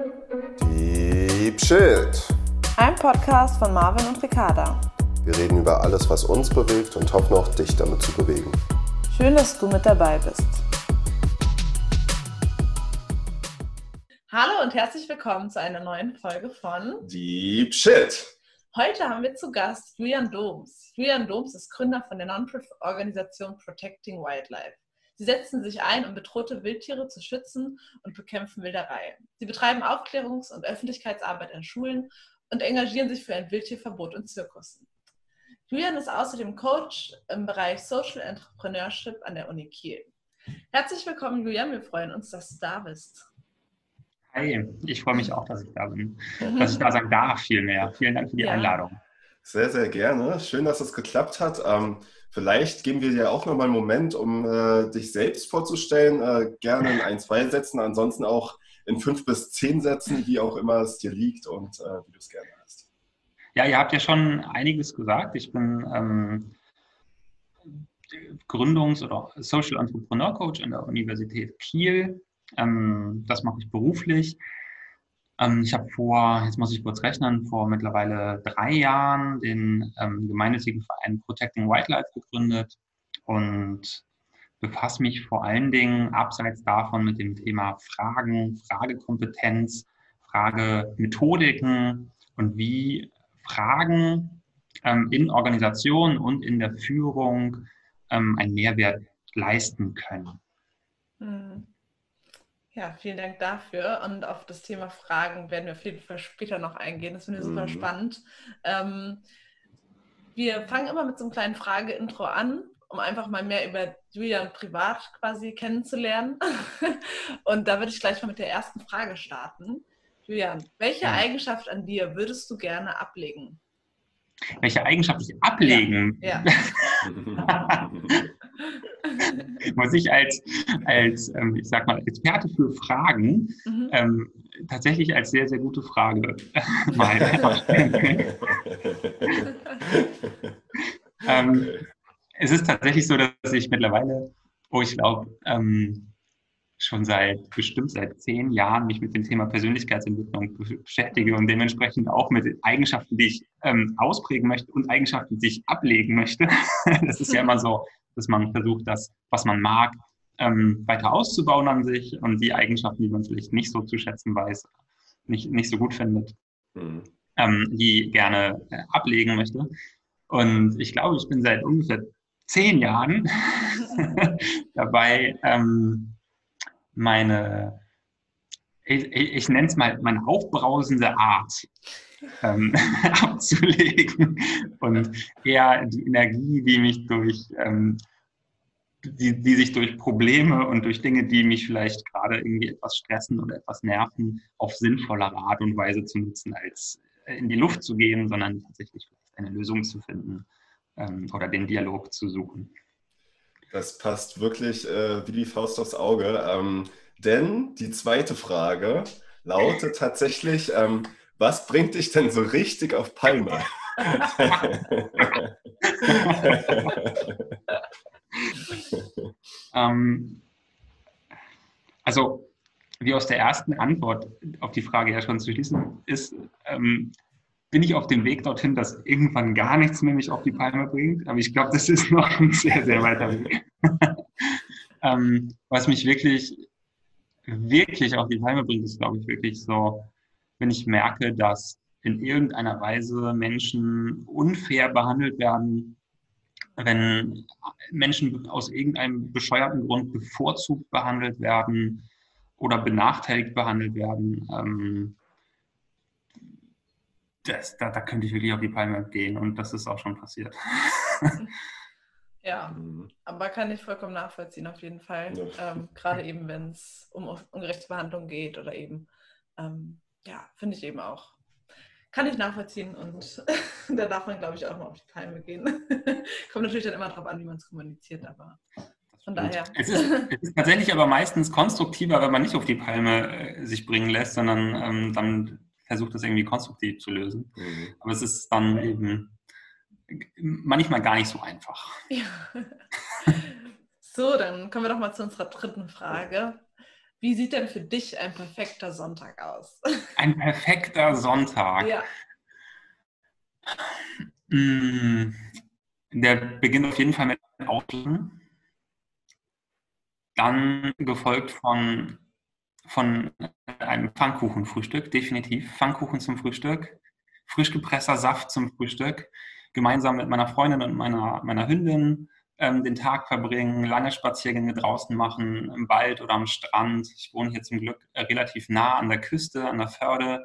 Deep Shit. Ein Podcast von Marvin und Ricarda. Wir reden über alles, was uns bewegt und hoffen auch dich damit zu bewegen. Schön, dass du mit dabei bist. Hallo und herzlich willkommen zu einer neuen Folge von Deep Shit. Heute haben wir zu Gast Julian Doms. Julian Doms ist Gründer von der Non-Profit-Organisation Protecting Wildlife. Sie setzen sich ein, um bedrohte Wildtiere zu schützen und bekämpfen Wilderei. Sie betreiben Aufklärungs- und Öffentlichkeitsarbeit an Schulen und engagieren sich für ein Wildtierverbot in Zirkussen. Julian ist außerdem Coach im Bereich Social Entrepreneurship an der Uni Kiel. Herzlich willkommen, Julian. Wir freuen uns, dass du da bist. Hi, ich freue mich auch, dass ich da bin, dass ich da sein darf, vielmehr. Vielen Dank für die ja. Einladung. Sehr, sehr gerne. Schön, dass es geklappt hat. Ähm, Vielleicht geben wir dir auch nochmal einen Moment, um äh, dich selbst vorzustellen. Äh, gerne in ein, zwei Sätzen, ansonsten auch in fünf bis zehn Sätzen, wie auch immer es dir liegt und äh, wie du es gerne hast. Ja, ihr habt ja schon einiges gesagt. Ich bin ähm, Gründungs- oder Social Entrepreneur Coach an der Universität Kiel. Ähm, das mache ich beruflich. Ähm, ich habe vor, jetzt muss ich kurz rechnen, vor mittlerweile drei Jahren den ähm, gemeinnützigen Verein Protecting Wildlife gegründet und befasse mich vor allen Dingen abseits davon mit dem Thema Fragen, Fragekompetenz, Fragemethodiken und wie Fragen ähm, in Organisationen und in der Führung ähm, einen Mehrwert leisten können. Mhm. Ja, vielen Dank dafür. Und auf das Thema Fragen werden wir auf jeden Fall später noch eingehen. Das finde ich super mhm. spannend. Ähm, wir fangen immer mit so einem kleinen Frage-Intro an, um einfach mal mehr über Julian privat quasi kennenzulernen. Und da würde ich gleich mal mit der ersten Frage starten. Julian, welche ja. Eigenschaft an dir würdest du gerne ablegen? Welche Eigenschaft ich ablegen? Ja. ja. muss ich als, als ähm, ich sag mal, Experte für Fragen mhm. ähm, tatsächlich als sehr, sehr gute Frage mal ähm, es ist tatsächlich so, dass ich mittlerweile, oh, ich glaube, ähm, schon seit bestimmt seit zehn Jahren mich mit dem Thema Persönlichkeitsentwicklung beschäftige und dementsprechend auch mit Eigenschaften, die ich ähm, ausprägen möchte und Eigenschaften, die ich ablegen möchte. das ist ja immer so dass man versucht, das, was man mag, ähm, weiter auszubauen an sich und die Eigenschaften, die man vielleicht nicht so zu schätzen weiß, nicht, nicht so gut findet, mhm. ähm, die gerne äh, ablegen möchte. Und ich glaube, ich bin seit ungefähr zehn Jahren dabei, ähm, meine, ich, ich, ich nenne es mal, meine aufbrausende Art ähm, abzulegen und eher die Energie, die mich durch ähm, die, die sich durch Probleme und durch Dinge, die mich vielleicht gerade irgendwie etwas stressen oder etwas nerven, auf sinnvollere Art und Weise zu nutzen, als in die Luft zu gehen, sondern tatsächlich eine Lösung zu finden ähm, oder den Dialog zu suchen. Das passt wirklich äh, wie die Faust aufs Auge. Ähm, denn die zweite Frage lautet tatsächlich, ähm, was bringt dich denn so richtig auf Palme? ähm, also, wie aus der ersten Antwort auf die Frage ja schon zu schließen ist, ähm, bin ich auf dem Weg dorthin, dass irgendwann gar nichts mehr mich auf die Palme bringt. Aber ich glaube, das ist noch ein sehr, sehr weiter Weg. ähm, was mich wirklich, wirklich auf die Palme bringt, ist, glaube ich, wirklich so, wenn ich merke, dass in irgendeiner Weise Menschen unfair behandelt werden, wenn Menschen aus irgendeinem bescheuerten Grund bevorzugt behandelt werden oder benachteiligt behandelt werden, ähm, das, da, da könnte ich wirklich auf die Palme gehen und das ist auch schon passiert. Ja, aber kann ich vollkommen nachvollziehen, auf jeden Fall. Ähm, gerade eben, wenn es um ungerechte Behandlung geht oder eben, ähm, ja, finde ich eben auch kann ich nachvollziehen und da darf man, glaube ich, auch mal auf die Palme gehen. Kommt natürlich dann immer darauf an, wie man es kommuniziert, aber von daher. Es ist, es ist, tatsächlich aber meistens konstruktiver, wenn man nicht auf die Palme äh, sich bringen lässt, sondern ähm, dann versucht, das irgendwie konstruktiv zu lösen. Mhm. Aber es ist dann eben manchmal gar nicht so einfach. Ja. So, dann kommen wir doch mal zu unserer dritten Frage. Wie sieht denn für dich ein perfekter Sonntag aus? Ein perfekter Sonntag. Ja. Mm, Der beginnt auf jeden Fall mit Außen. Dann gefolgt von, von einem Pfannkuchenfrühstück, definitiv. Pfannkuchen zum Frühstück, frisch gepresster Saft zum Frühstück, gemeinsam mit meiner Freundin und meiner, meiner Hündin ähm, den Tag verbringen, lange Spaziergänge draußen machen, im Wald oder am Strand. Ich wohne hier zum Glück äh, relativ nah an der Küste, an der Förde.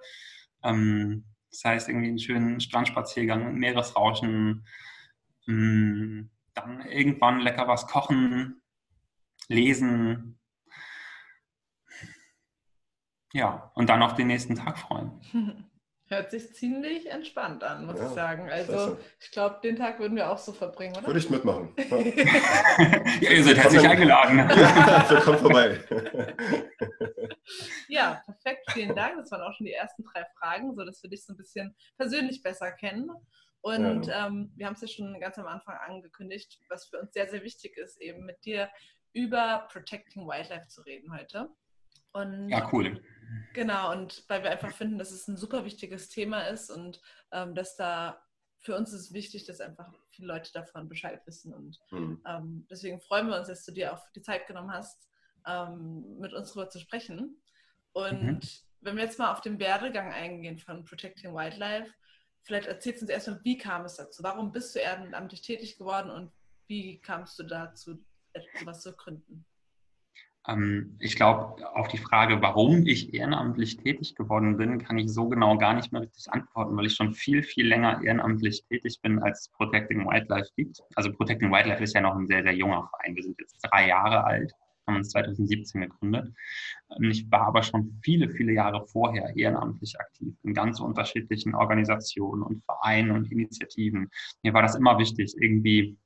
Ähm, das heißt, irgendwie einen schönen Strandspaziergang, Meeresrauschen, mh, dann irgendwann lecker was kochen, lesen. Ja, und dann auf den nächsten Tag freuen. Hört sich ziemlich entspannt an, muss Ja, ich sagen. Also klasse. ich glaube, den Tag würden wir auch so verbringen, oder? Würde ich mitmachen. Ja. ja, ihr seid herzlich eingeladen. Ja, kommen vorbei. Ja, perfekt. Vielen Dank. Das waren auch schon die ersten drei Fragen, sodass wir dich so ein bisschen persönlich besser kennen. Und ähm, wir haben es ja schon ganz am Anfang angekündigt, was für uns sehr, sehr wichtig ist, eben mit dir über Protecting Wildlife zu reden heute. Und Ja, cool. Genau, und weil wir einfach finden, dass es ein super wichtiges Thema ist und ähm, dass da für uns ist wichtig, dass einfach viele Leute davon Bescheid wissen. Und Hm. ähm, deswegen freuen wir uns, dass du dir auch die Zeit genommen hast, ähm, mit uns darüber zu sprechen. Und Mhm. wenn wir jetzt mal auf den Werdegang eingehen von Protecting Wildlife, vielleicht erzählst du uns erstmal, wie kam es dazu? Warum bist du ehrenamtlich tätig geworden und wie kamst du dazu, etwas zu gründen? Ähm, ich glaube, auf die Frage, warum ich ehrenamtlich tätig geworden bin, kann ich so genau gar nicht mehr richtig antworten, weil ich schon viel, viel länger ehrenamtlich tätig bin, als Protecting Wildlife gibt. Also Protecting Wildlife ist ja noch ein sehr, sehr junger Verein. Wir sind jetzt drei Jahre alt, haben uns 2017 gegründet. Ähm, Ich war aber schon viele, viele Jahre vorher ehrenamtlich aktiv in ganz unterschiedlichen Organisationen und Vereinen und Initiativen. Mir war das immer wichtig, irgendwie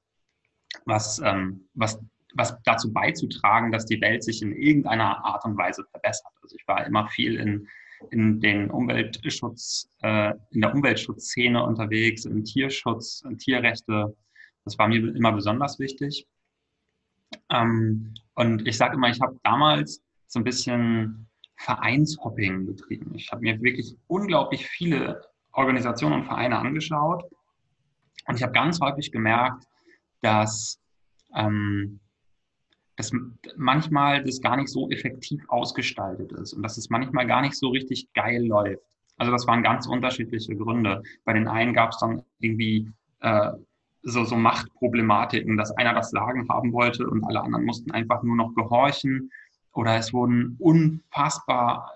was, ähm, was was dazu beizutragen, dass die Welt sich in irgendeiner Art und Weise verbessert. Also ich war immer viel in, in den Umweltschutz, äh, in der Umweltschutzszene unterwegs, im Tierschutz, in Tierrechte. Das war mir immer besonders wichtig. Ähm, und ich sage immer, ich habe damals so ein bisschen Vereinshopping betrieben. Ich habe mir wirklich unglaublich viele Organisationen und Vereine angeschaut und ich habe ganz häufig gemerkt, dass ähm, dass manchmal das gar nicht so effektiv ausgestaltet ist und dass es manchmal gar nicht so richtig geil läuft. Also das waren ganz unterschiedliche Gründe. Bei den einen gab es dann irgendwie äh, so, so Machtproblematiken, dass einer das Lagen haben wollte und alle anderen mussten einfach nur noch gehorchen. Oder es wurden unfassbar,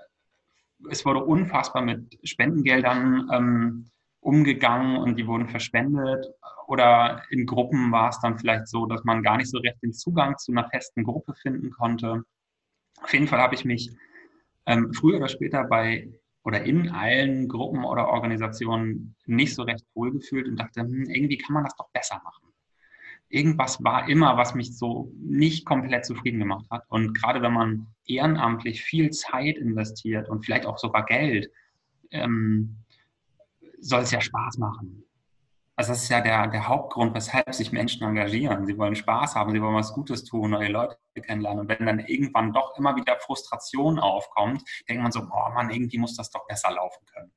es wurde unfassbar mit Spendengeldern ähm, umgegangen und die wurden verspendet. Oder in Gruppen war es dann vielleicht so, dass man gar nicht so recht den Zugang zu einer festen Gruppe finden konnte. Auf jeden Fall habe ich mich ähm, früher oder später bei oder in allen Gruppen oder Organisationen nicht so recht wohlgefühlt und dachte, hm, irgendwie kann man das doch besser machen. Irgendwas war immer, was mich so nicht komplett zufrieden gemacht hat. Und gerade wenn man ehrenamtlich viel Zeit investiert und vielleicht auch sogar Geld, ähm, soll es ja Spaß machen. Also das ist ja der, der Hauptgrund, weshalb sich Menschen engagieren. Sie wollen Spaß haben, sie wollen was Gutes tun, neue Leute kennenlernen. Und wenn dann irgendwann doch immer wieder Frustration aufkommt, denkt man so, boah Mann, irgendwie muss das doch besser laufen können.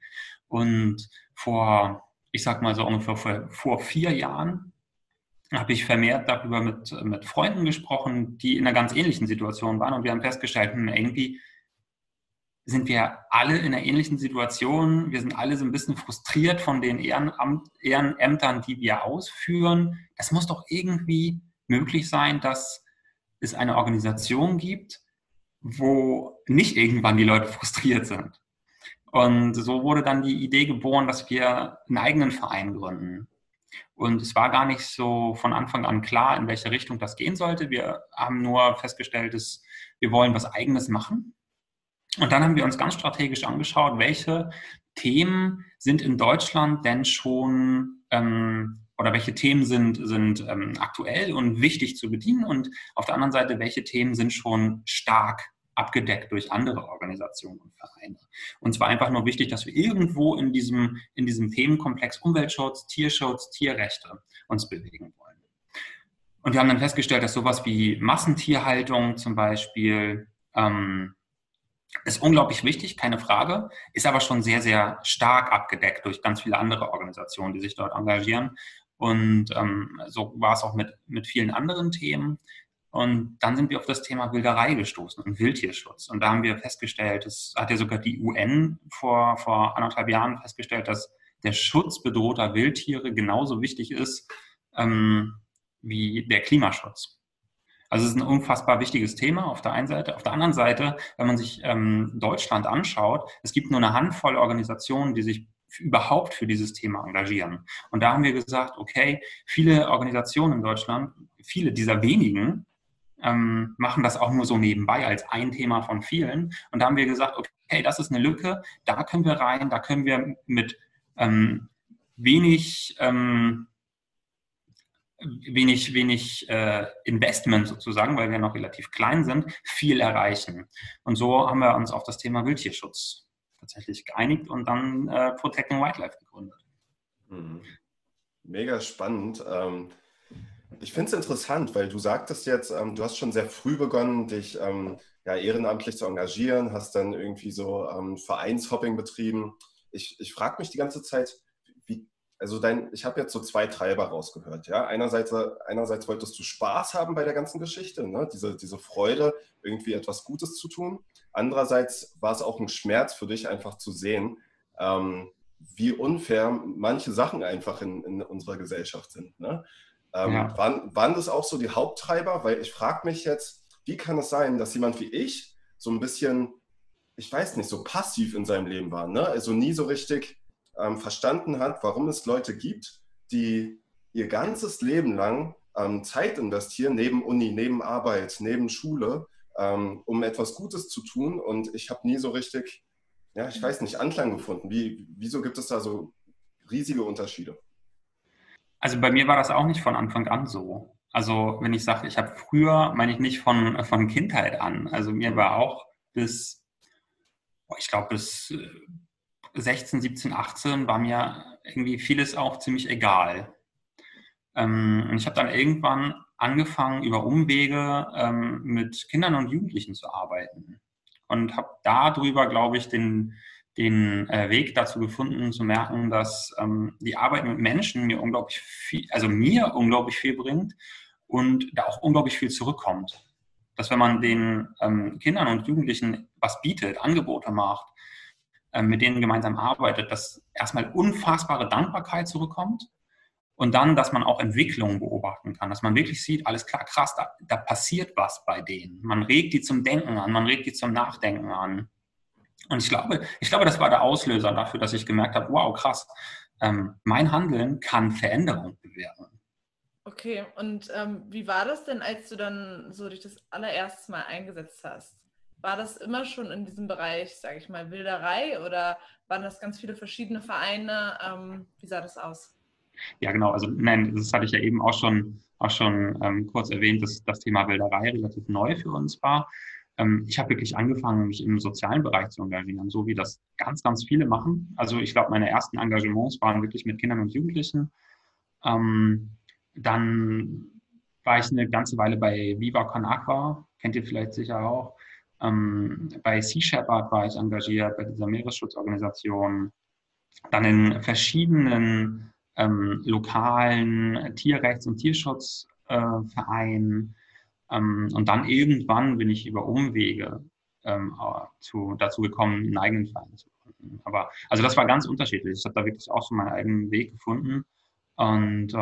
Und vor, ich sag mal so ungefähr vor, vor vier Jahren habe ich vermehrt darüber mit, mit Freunden gesprochen, die in einer ganz ähnlichen Situation waren. Und wir haben festgestellt, hm, irgendwie sind wir alle in einer ähnlichen Situation. Wir sind alle so ein bisschen frustriert von den Ehrenamt, Ehrenämtern, die wir ausführen. Es muss doch irgendwie möglich sein, dass es eine Organisation gibt, wo nicht irgendwann die Leute frustriert sind. Und so wurde dann die Idee geboren, dass wir einen eigenen Verein gründen. Und es war gar nicht so von Anfang an klar, in welche Richtung das gehen sollte. Wir haben nur festgestellt, dass wir wollen was Eigenes machen. Und dann haben wir uns ganz strategisch angeschaut, welche Themen sind in Deutschland denn schon ähm, oder welche Themen sind, sind ähm, aktuell und wichtig zu bedienen und auf der anderen Seite, welche Themen sind schon stark abgedeckt durch andere Organisationen und Vereine. Und zwar einfach nur wichtig, dass wir irgendwo in diesem, in diesem Themenkomplex Umweltschutz, Tierschutz, Tierrechte uns bewegen wollen. Und wir haben dann festgestellt, dass sowas wie Massentierhaltung zum Beispiel ähm, Ist unglaublich wichtig, keine Frage, ist aber schon sehr, sehr stark abgedeckt durch ganz viele andere Organisationen, die sich dort engagieren. Und ähm, so war es auch mit, mit vielen anderen Themen. Und dann sind wir auf das Thema Wilderei gestoßen und Wildtierschutz. Und da haben wir festgestellt, es hat ja sogar die UN vor, vor anderthalb Jahren festgestellt, dass der Schutz bedrohter Wildtiere genauso wichtig ist ähm, wie der Klimaschutz. Also es ist ein unfassbar wichtiges Thema auf der einen Seite. Auf der anderen Seite, wenn man sich ähm, Deutschland anschaut, es gibt nur eine Handvoll Organisationen, die sich überhaupt für dieses Thema engagieren. Und da haben wir gesagt, okay, viele Organisationen in Deutschland, viele dieser wenigen, ähm, machen das auch nur so nebenbei als ein Thema von vielen. Und da haben wir gesagt, okay, das ist eine Lücke, da können wir rein, da können wir mit ähm, wenig ähm, wenig, wenig äh, Investment sozusagen, weil wir noch relativ klein sind, viel erreichen. Und so haben wir uns auf das Thema Wildtierschutz tatsächlich geeinigt und dann äh, Protecting Wildlife gegründet. Mhm. Mega spannend. Ähm, ich finde es interessant, weil du sagtest jetzt, ähm, du hast schon sehr früh begonnen, dich ähm, ja, ehrenamtlich zu engagieren, hast dann irgendwie so ähm, Vereinshopping betrieben. Ich, ich frage mich die ganze Zeit, also dein, ich habe jetzt so zwei Treiber rausgehört. Ja? Einerseits, einerseits wolltest du Spaß haben bei der ganzen Geschichte, ne? diese, diese Freude, irgendwie etwas Gutes zu tun. Andererseits war es auch ein Schmerz für dich, einfach zu sehen, ähm, wie unfair manche Sachen einfach in, in unserer Gesellschaft sind. Ne? Ähm, ja. waren, waren das auch so die Haupttreiber? Weil ich frage mich jetzt, wie kann es sein, dass jemand wie ich so ein bisschen, ich weiß nicht, so passiv in seinem Leben war, ne? also nie so richtig ähm, verstanden hat, warum es Leute gibt, die ihr ganzes Leben lang ähm, Zeit investieren, neben Uni, neben Arbeit, neben Schule, ähm, um etwas Gutes zu tun. Und ich habe nie so richtig, ja, ich weiß nicht, Anklang gefunden. Wie, wieso gibt es da so riesige Unterschiede? Also bei mir war das auch nicht von Anfang an so. Also wenn ich sage, ich habe früher, meine ich nicht von, von Kindheit an. Also mir war auch bis, ich glaube, bis äh, 16, 17, 18 war mir irgendwie vieles auch ziemlich egal. Ähm, und ich habe dann irgendwann angefangen, über Umwege ähm, mit Kindern und Jugendlichen zu arbeiten. Und habe darüber, glaube ich, den, den äh, Weg dazu gefunden, zu merken, dass ähm, die Arbeit mit Menschen mir unglaublich viel, also mir unglaublich viel bringt und da auch unglaublich viel zurückkommt. Dass wenn man den Kindern und Jugendlichen was bietet, Angebote macht, mit denen gemeinsam arbeitet, dass erstmal unfassbare Dankbarkeit zurückkommt und dann, dass man auch Entwicklungen beobachten kann, dass man wirklich sieht, alles klar, krass, da, da passiert was bei denen. Man regt die zum Denken an, man regt die zum Nachdenken an. Und ich glaube, ich glaube, das war der Auslöser dafür, dass ich gemerkt habe, wow, krass, ähm, mein Handeln kann Veränderung bewirken. Okay, und ähm, wie war das denn, als du dann so dich das allererste Mal eingesetzt hast? War das immer schon in diesem Bereich, sage ich mal, Wilderei oder waren das ganz viele verschiedene Vereine? Ähm, wie sah das aus? Ja, genau. Also nein, das hatte ich ja eben auch schon, auch schon ähm, kurz erwähnt, dass das Thema Wilderei relativ neu für uns war. Ähm, ich habe wirklich angefangen, mich im sozialen Bereich zu engagieren, so wie das ganz, ganz viele machen. Also ich glaube, meine ersten Engagements waren wirklich mit Kindern und Jugendlichen. Ähm, dann war ich eine ganze Weile bei Viva Con Aqua, kennt ihr vielleicht sicher auch. Ähm, bei Sea Shepherd war ich engagiert, bei dieser Meeresschutzorganisation. Dann in verschiedenen ähm, lokalen Tierrechts- und Tierschutzvereinen. Äh, ähm, und dann irgendwann bin ich über Umwege ähm, zu, dazu gekommen, einen eigenen Verein zu gründen. Aber also das war ganz unterschiedlich. Ich habe da wirklich auch so meinen eigenen Weg gefunden. Und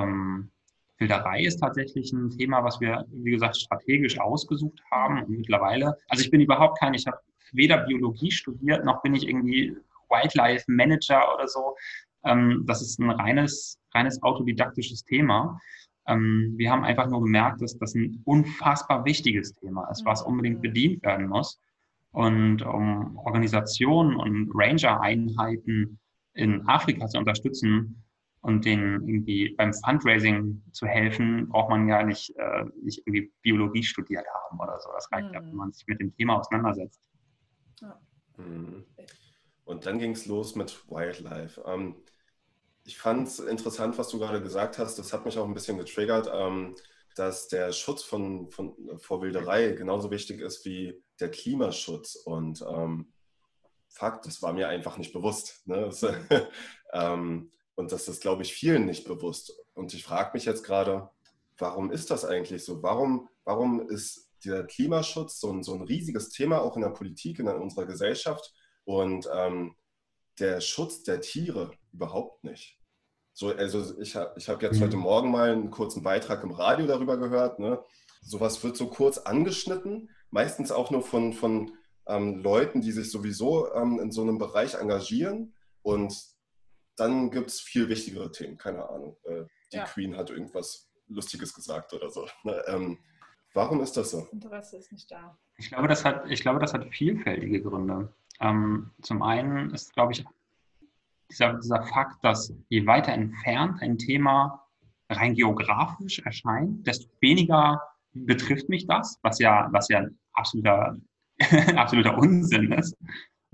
Wilderei ist tatsächlich ein Thema, was wir, wie gesagt, strategisch ausgesucht haben. Und mittlerweile, also ich bin überhaupt kein, ich habe weder Biologie studiert, noch bin ich irgendwie Wildlife Manager oder so. Ähm, das ist ein reines, reines autodidaktisches Thema. Ähm, wir haben einfach nur gemerkt, dass das ein unfassbar wichtiges Thema ist, was unbedingt bedient werden muss. Und um Organisationen und Ranger-Einheiten in Afrika zu unterstützen, und denen irgendwie beim Fundraising zu helfen, braucht man ja nicht, äh, nicht irgendwie Biologie studiert haben oder so. Das reicht ja, mhm. wenn man sich mit dem Thema auseinandersetzt. Ja. Mhm. Und dann ging es los mit Wildlife. Ähm, ich fand es interessant, was du gerade gesagt hast. Das hat mich auch ein bisschen getriggert, ähm, dass der Schutz von, von, vor Wilderei genauso wichtig ist wie der Klimaschutz. Und ähm, Fakt, das war mir einfach nicht bewusst. Ne? Das, ähm, und das ist, glaube ich, vielen nicht bewusst. Und ich frage mich jetzt gerade, warum ist das eigentlich so? Warum, warum ist der Klimaschutz so ein, so ein riesiges Thema auch in der Politik, in unserer Gesellschaft und ähm, der Schutz der Tiere überhaupt nicht? So, also ich habe ich hab jetzt mhm. heute Morgen mal einen kurzen Beitrag im Radio darüber gehört. Ne? Sowas wird so kurz angeschnitten, meistens auch nur von, von ähm, Leuten, die sich sowieso ähm, in so einem Bereich engagieren. Und dann gibt es viel wichtigere Themen, keine Ahnung. Äh, die ja. Queen hat irgendwas Lustiges gesagt oder so. Ne? Ähm, warum ist das so? Das Interesse ist nicht da. Ich glaube, das hat, ich glaube, das hat vielfältige Gründe. Ähm, zum einen ist, glaube ich, dieser, dieser Fakt, dass je weiter entfernt ein Thema rein geografisch erscheint, desto weniger betrifft mich das, was ja, was ja absoluter, absoluter Unsinn ist.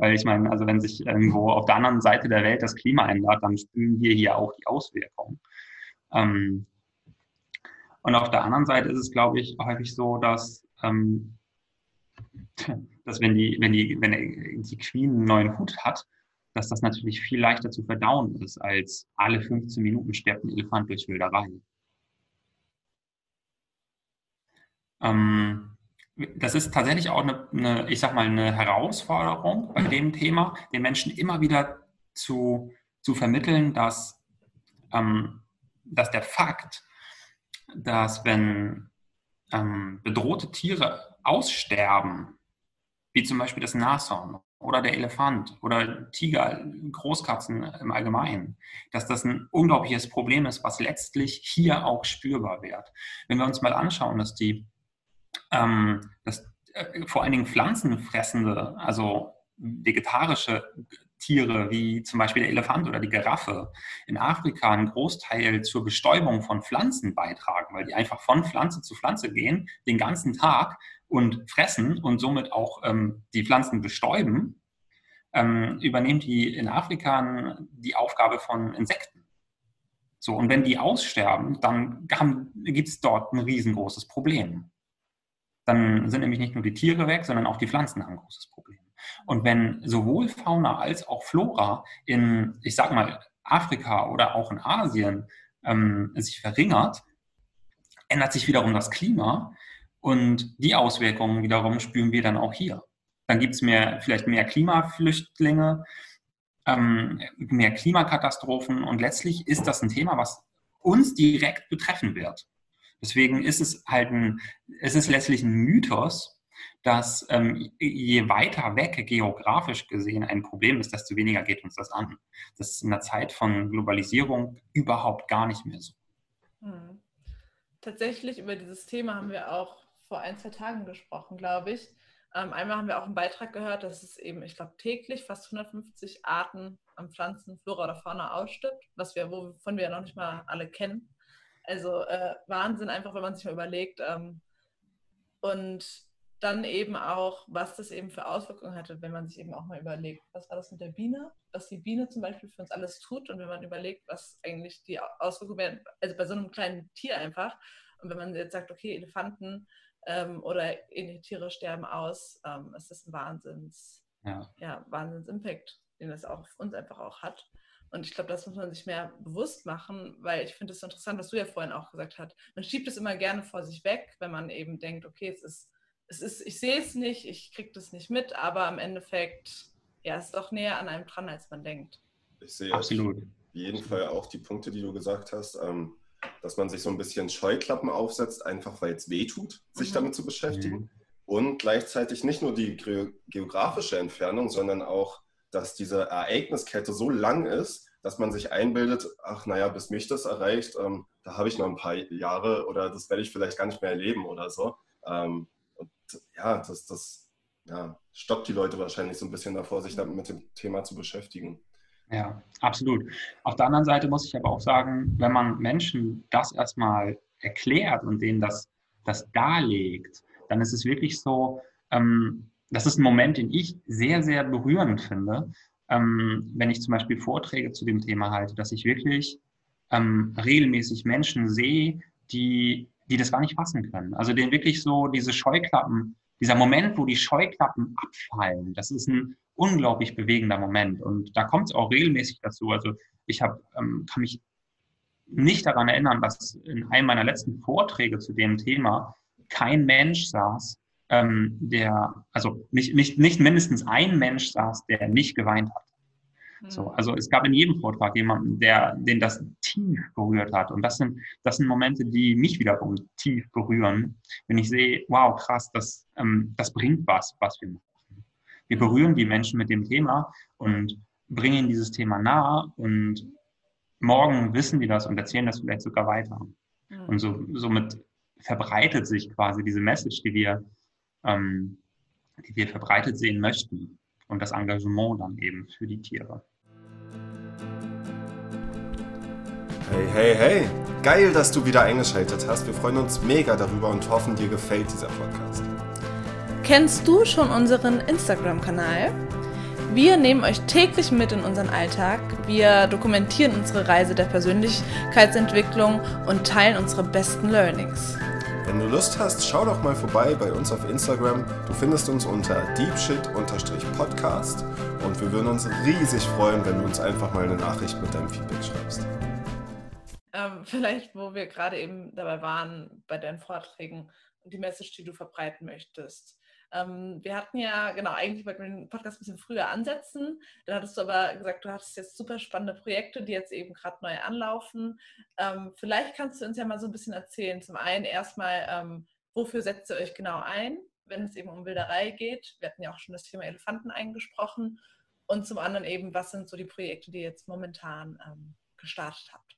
Weil ich meine, also wenn sich irgendwo auf der anderen Seite der Welt das Klima ändert, dann spüren wir hier auch die Auswirkungen. Ähm, und auf der anderen Seite ist es, glaube ich, häufig so, dass, ähm, dass wenn, die, wenn, die, wenn die Queen einen neuen Hut hat, dass das natürlich viel leichter zu verdauen ist, als alle 15 Minuten stirbt ein Elefant durch Wilderei. Ähm, das ist tatsächlich auch eine, eine, ich sag mal, eine Herausforderung bei dem Thema, den Menschen immer wieder zu, zu vermitteln, dass, ähm, dass der Fakt, dass wenn ähm, bedrohte Tiere aussterben, wie zum Beispiel das Nashorn oder der Elefant oder Tiger, Großkatzen im Allgemeinen, dass das ein unglaubliches Problem ist, was letztlich hier auch spürbar wird. Wenn wir uns mal anschauen, dass die ähm, dass äh, vor allen Dingen pflanzenfressende, also vegetarische Tiere wie zum Beispiel der Elefant oder die Giraffe in Afrika einen Großteil zur Bestäubung von Pflanzen beitragen, weil die einfach von Pflanze zu Pflanze gehen, den ganzen Tag und fressen und somit auch ähm, die Pflanzen bestäuben, ähm, übernehmen die in Afrika die Aufgabe von Insekten. So, und wenn die aussterben, dann gibt es dort ein riesengroßes Problem. Dann sind nämlich nicht nur die Tiere weg, sondern auch die Pflanzen haben ein großes Problem. Und wenn sowohl Fauna als auch Flora in, ich sag mal, Afrika oder auch in Asien ähm, sich verringert, ändert sich wiederum das Klima und die Auswirkungen wiederum spüren wir dann auch hier. Dann gibt es mehr, vielleicht mehr Klimaflüchtlinge, ähm, mehr Klimakatastrophen und letztlich ist das ein Thema, was uns direkt betreffen wird. Deswegen ist es halt ein, es ist letztlich ein Mythos, dass ähm, je weiter weg geografisch gesehen ein Problem ist, desto weniger geht uns das an. Das ist in der Zeit von Globalisierung überhaupt gar nicht mehr so. Hm. Tatsächlich über dieses Thema haben wir auch vor ein, zwei Tagen gesprochen, glaube ich. Ähm, einmal haben wir auch einen Beitrag gehört, dass es eben, ich glaube, täglich fast 150 Arten an Pflanzen, Flora oder Fauna ausstirbt, was wir, wovon wir ja noch nicht mal alle kennen. Also äh, Wahnsinn einfach, wenn man sich mal überlegt. Ähm, und dann eben auch, was das eben für Auswirkungen hatte, wenn man sich eben auch mal überlegt, was war das mit der Biene, was die Biene zum Beispiel für uns alles tut und wenn man überlegt, was eigentlich die Auswirkungen wären, also bei so einem kleinen Tier einfach. Und wenn man jetzt sagt, okay, Elefanten ähm, oder ähnliche Tiere sterben aus, ähm, ist das ein Wahnsinns, ja. Ja, Wahnsinns-Impact, den das auch auf uns einfach auch hat. Und ich glaube, das muss man sich mehr bewusst machen, weil ich finde es so interessant, was du ja vorhin auch gesagt hast. Man schiebt es immer gerne vor sich weg, wenn man eben denkt, okay, es ist, es ist, ich sehe es nicht, ich kriege das nicht mit, aber im Endeffekt, ja, es ist doch näher an einem dran, als man denkt. Ich sehe Absolut. auf jeden Fall auch die Punkte, die du gesagt hast, ähm, dass man sich so ein bisschen Scheuklappen aufsetzt, einfach weil es weh tut, sich mhm. damit zu beschäftigen. Mhm. Und gleichzeitig nicht nur die geografische Entfernung, sondern auch dass diese Ereigniskette so lang ist, dass man sich einbildet, ach naja, bis mich das erreicht, ähm, da habe ich noch ein paar Jahre oder das werde ich vielleicht gar nicht mehr erleben oder so. Ähm, und ja, das, das ja, stoppt die Leute wahrscheinlich so ein bisschen davor, sich damit mit dem Thema zu beschäftigen. Ja, absolut. Auf der anderen Seite muss ich aber auch sagen, wenn man Menschen das erstmal erklärt und denen das, das darlegt, dann ist es wirklich so, ähm, das ist ein Moment, den ich sehr, sehr berührend finde, ähm, wenn ich zum Beispiel Vorträge zu dem Thema halte, dass ich wirklich ähm, regelmäßig Menschen sehe, die, die das gar nicht fassen können. Also denen wirklich so diese Scheuklappen dieser Moment, wo die Scheuklappen abfallen, das ist ein unglaublich bewegender Moment. Und da kommt es auch regelmäßig dazu. Also ich hab, ähm, kann mich nicht daran erinnern, dass in einem meiner letzten Vorträge zu dem Thema kein Mensch saß, ähm, der, also nicht, nicht, nicht mindestens ein Mensch saß, der nicht geweint hat. So, hm. also es gab in jedem Vortrag jemanden, der, den das tief berührt hat. Und das sind, das sind Momente, die mich wiederum tief berühren, wenn ich sehe, wow, krass, das, ähm, das bringt was, was wir machen. Wir hm. berühren die Menschen mit dem Thema und bringen ihnen dieses Thema nahe und morgen wissen die das und erzählen das vielleicht sogar weiter. Mhm. Und so, somit verbreitet sich quasi diese Message, die wir, ähm, die wir verbreitet sehen möchten und das Engagement dann eben für die Tiere. Hey, hey, hey! Geil, dass du wieder eingeschaltet hast. Wir freuen uns mega darüber und hoffen, dir gefällt dieser Podcast. Kennst du schon unseren Instagram-Kanal? Wir nehmen euch täglich mit in unseren Alltag. Wir dokumentieren unsere Reise der Persönlichkeitsentwicklung und teilen unsere besten Learnings. Wenn du Lust hast, schau doch mal vorbei bei uns auf Instagram. Du findest uns unter deepshit-podcast und wir würden uns riesig freuen, wenn du uns einfach mal eine Nachricht mit deinem Feedback schreibst. Ähm, vielleicht, wo wir gerade eben dabei waren, bei deinen Vorträgen und die Message, die du verbreiten möchtest. Ähm, wir hatten ja, genau, eigentlich wollten wir den Podcast ein bisschen früher ansetzen. Dann hattest du aber gesagt, du hattest jetzt super spannende Projekte, die jetzt eben gerade neu anlaufen. Ähm, vielleicht kannst du uns ja mal so ein bisschen erzählen. Zum einen erstmal, ähm, wofür setzt ihr euch genau ein, wenn es eben um Wilderei geht? Wir hatten ja auch schon das Thema Elefanten eingesprochen. Und zum anderen eben, was sind so die Projekte, die ihr jetzt momentan ähm, gestartet habt?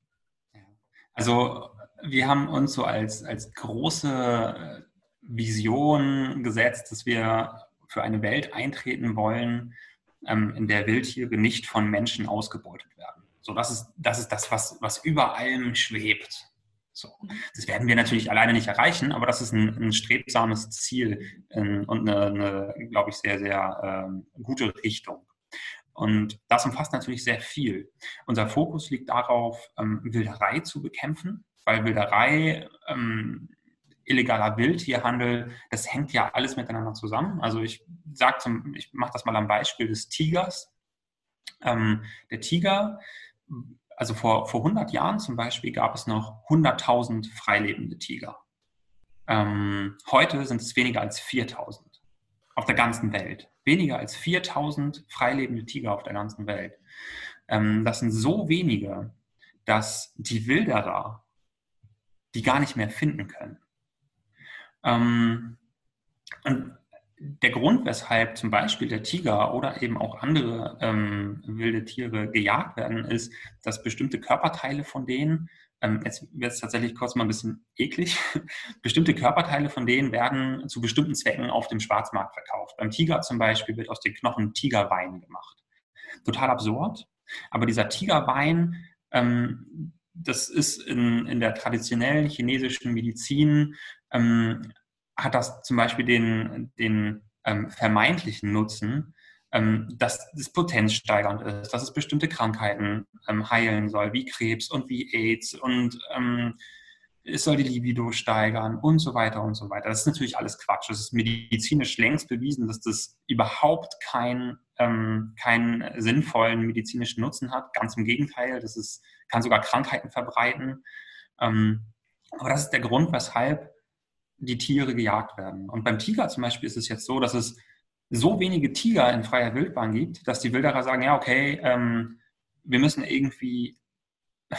Also wir haben uns so als, als große Vision gesetzt, dass wir für eine Welt eintreten wollen, ähm, in der Wildtiere nicht von Menschen ausgebeutet werden. So, das ist das, ist das was, was über allem schwebt. So. Das werden wir natürlich alleine nicht erreichen, aber das ist ein, ein strebsames Ziel ähm, und eine, eine glaube ich, sehr, sehr ähm, gute Richtung. Und das umfasst natürlich sehr viel. Unser Fokus liegt darauf, ähm, Wilderei zu bekämpfen, weil Wilderei ähm, illegaler Wildtierhandel, das hängt ja alles miteinander zusammen. Also ich sage zum, ich mache das mal am Beispiel des Tigers. Ähm, der Tiger, also vor, vor 100 Jahren zum Beispiel gab es noch 100.000 freilebende Tiger. Ähm, heute sind es weniger als 4.000 auf der ganzen Welt. Weniger als 4.000 freilebende Tiger auf der ganzen Welt. Ähm, das sind so wenige, dass die Wilderer die gar nicht mehr finden können. Ähm, und der Grund, weshalb zum Beispiel der Tiger oder eben auch andere ähm, wilde Tiere gejagt werden, ist, dass bestimmte Körperteile von denen, ähm, jetzt wird es tatsächlich kurz mal ein bisschen eklig, bestimmte Körperteile von denen werden zu bestimmten Zwecken auf dem Schwarzmarkt verkauft. Beim Tiger zum Beispiel wird aus den Knochen Tigerwein gemacht. Total absurd, aber dieser Tigerwein, ähm, das ist in, in der traditionellen chinesischen Medizin ähm, hat das zum Beispiel den, den ähm, vermeintlichen Nutzen, ähm, dass es potenzsteigernd ist, dass es bestimmte Krankheiten ähm, heilen soll, wie Krebs und wie AIDS und ähm, es soll die Libido steigern und so weiter und so weiter. Das ist natürlich alles Quatsch. Es ist medizinisch längst bewiesen, dass das überhaupt keinen ähm, keinen sinnvollen medizinischen Nutzen hat. Ganz im Gegenteil, das ist, kann sogar Krankheiten verbreiten. Ähm, aber das ist der Grund, weshalb die Tiere gejagt werden. Und beim Tiger zum Beispiel ist es jetzt so, dass es so wenige Tiger in freier Wildbahn gibt, dass die Wilderer sagen, ja, okay, ähm, wir müssen irgendwie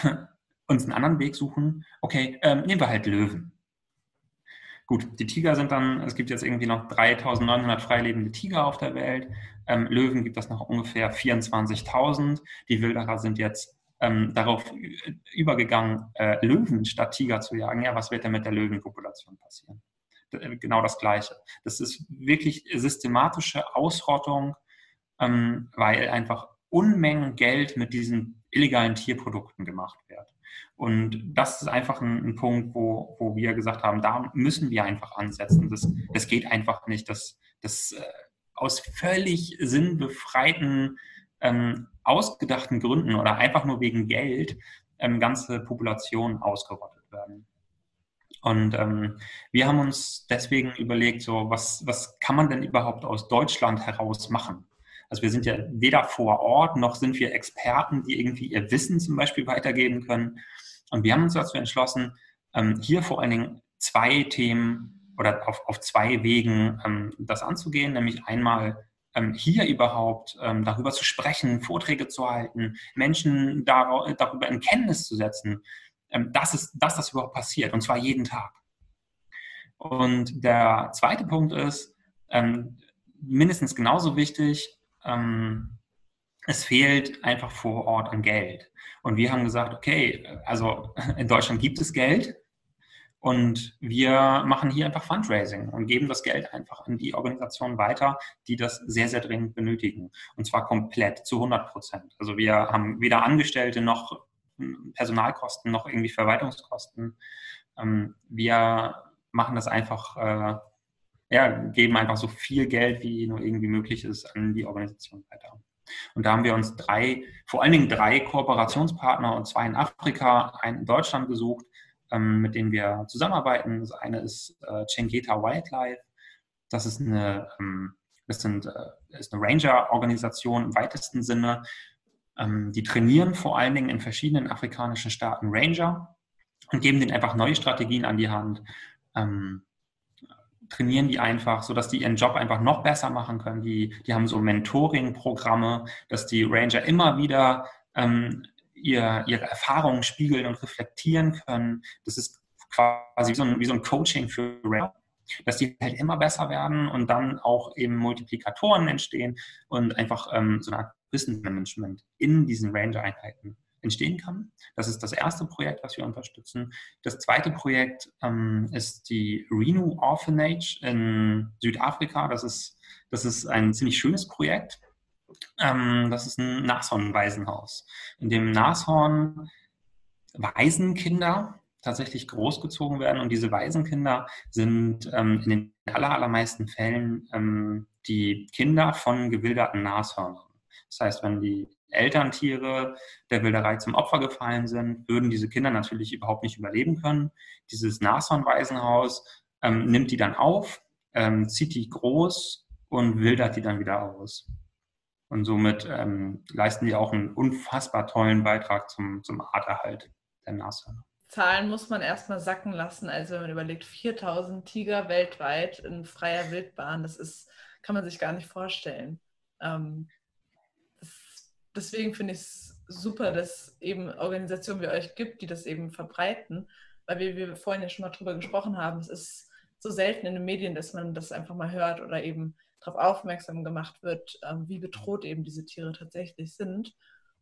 uns einen anderen Weg suchen. Okay, ähm, nehmen wir halt Löwen. Gut, die Tiger sind dann, es gibt jetzt irgendwie noch 3900 freilebende Tiger auf der Welt. Ähm, Löwen gibt es noch ungefähr 24.000. Die Wilderer sind jetzt ähm, darauf übergegangen, äh, Löwen statt Tiger zu jagen. Ja, was wird denn mit der Löwenpopulation passieren? Äh, genau das Gleiche. Das ist wirklich systematische Ausrottung, ähm, weil einfach Unmengen Geld mit diesen illegalen Tierprodukten gemacht wird. Und das ist einfach ein, ein, Punkt, wo, wo wir gesagt haben, da müssen wir einfach ansetzen. Das, das geht einfach nicht, dass das äh, aus völlig sinnbefreiten ähm, ausgedachten Gründen oder einfach nur wegen Geld ähm, ganze Populationen ausgerottet werden. Und ähm, wir haben uns deswegen überlegt, so was, was kann man denn überhaupt aus Deutschland heraus machen? Also wir sind ja weder vor Ort noch sind wir Experten, die irgendwie ihr Wissen zum Beispiel weitergeben können. Und wir haben uns dazu entschlossen, ähm, hier vor allen Dingen zwei Themen oder auf, auf zwei Wegen ähm, das anzugehen, nämlich einmal hier überhaupt ähm, darüber zu sprechen, Vorträge zu halten, Menschen dar darüber in Kenntnis zu setzen, ähm, dass, es, dass das überhaupt passiert, und zwar jeden Tag. Und der zweite Punkt ist, ähm, mindestens genauso wichtig, ähm, es fehlt einfach vor Ort an Geld. Und wir haben gesagt, okay, also in Deutschland gibt es Geld und wir machen hier einfach Fundraising und geben das Geld einfach an die Organisationen weiter, die das sehr, sehr dringend benötigen. Und zwar komplett zu 100 Prozent. Also wir haben weder Angestellte noch Personalkosten noch irgendwie Verwaltungskosten. Ähm, wir machen das einfach, äh, ja, geben einfach so viel Geld, wie nur irgendwie möglich ist, an die Organisation weiter. Und da haben wir uns drei, vor allen Dingen drei Kooperationspartner und zwei in Afrika, einen in Deutschland gesucht, ähm, mit denen wir zusammenarbeiten. Das eine ist äh, Chengeta Wildlife. Das ist eine, ähm, äh, eine Ranger-Organisation im weitesten Sinne, ähm, die trainieren vor allen Dingen in verschiedenen afrikanischen Staaten Ranger und geben denen einfach neue Strategien an die Hand. Ähm, trainieren die einfach, sodass die ihren Job einfach noch besser machen können. Die, die haben so Mentoring-Programme, dass die Ranger immer wieder ähm, ihr, ihre Erfahrungen spiegeln und reflektieren können. Das ist quasi wie so ein, wie so ein Coaching für Ranger dass die halt immer besser werden und dann auch eben Multiplikatoren entstehen und einfach ähm, so eine Art Wissensmanagement in diesen Ranger-Einheiten entstehen kann. Das ist das erste Projekt, was wir unterstützen. Das zweite Projekt ähm, ist die Renew Orphanage in Südafrika. Das ist, das ist ein ziemlich schönes Projekt. Ähm, das ist ein Nashorn-Waisenhaus, in dem Nashorn Waisenkinder tatsächlich großgezogen werden. Und diese Waisenkinder sind ähm, in den aller, allermeisten Fällen ähm, die Kinder von gewilderten Nashörnern. Das heißt, wenn die Elterntiere der Wilderei zum Opfer gefallen sind, würden diese Kinder natürlich überhaupt nicht überleben können. Dieses Nashornwaisenhaus ähm, nimmt die dann auf, ähm, zieht die groß und wildert die dann wieder aus. Und somit ähm, leisten die auch einen unfassbar tollen Beitrag zum, zum Arterhalt der Nashörner. Zahlen muss man erstmal sacken lassen. Also wenn man überlegt, 4000 Tiger weltweit in freier Wildbahn, das ist, kann man sich gar nicht vorstellen. Ähm, das, deswegen finde ich es super, dass eben Organisationen wie euch gibt, die das eben verbreiten, weil wir, wir vorhin ja schon mal drüber gesprochen haben, es ist so selten in den Medien, dass man das einfach mal hört oder eben darauf aufmerksam gemacht wird, ähm, wie bedroht eben diese Tiere tatsächlich sind.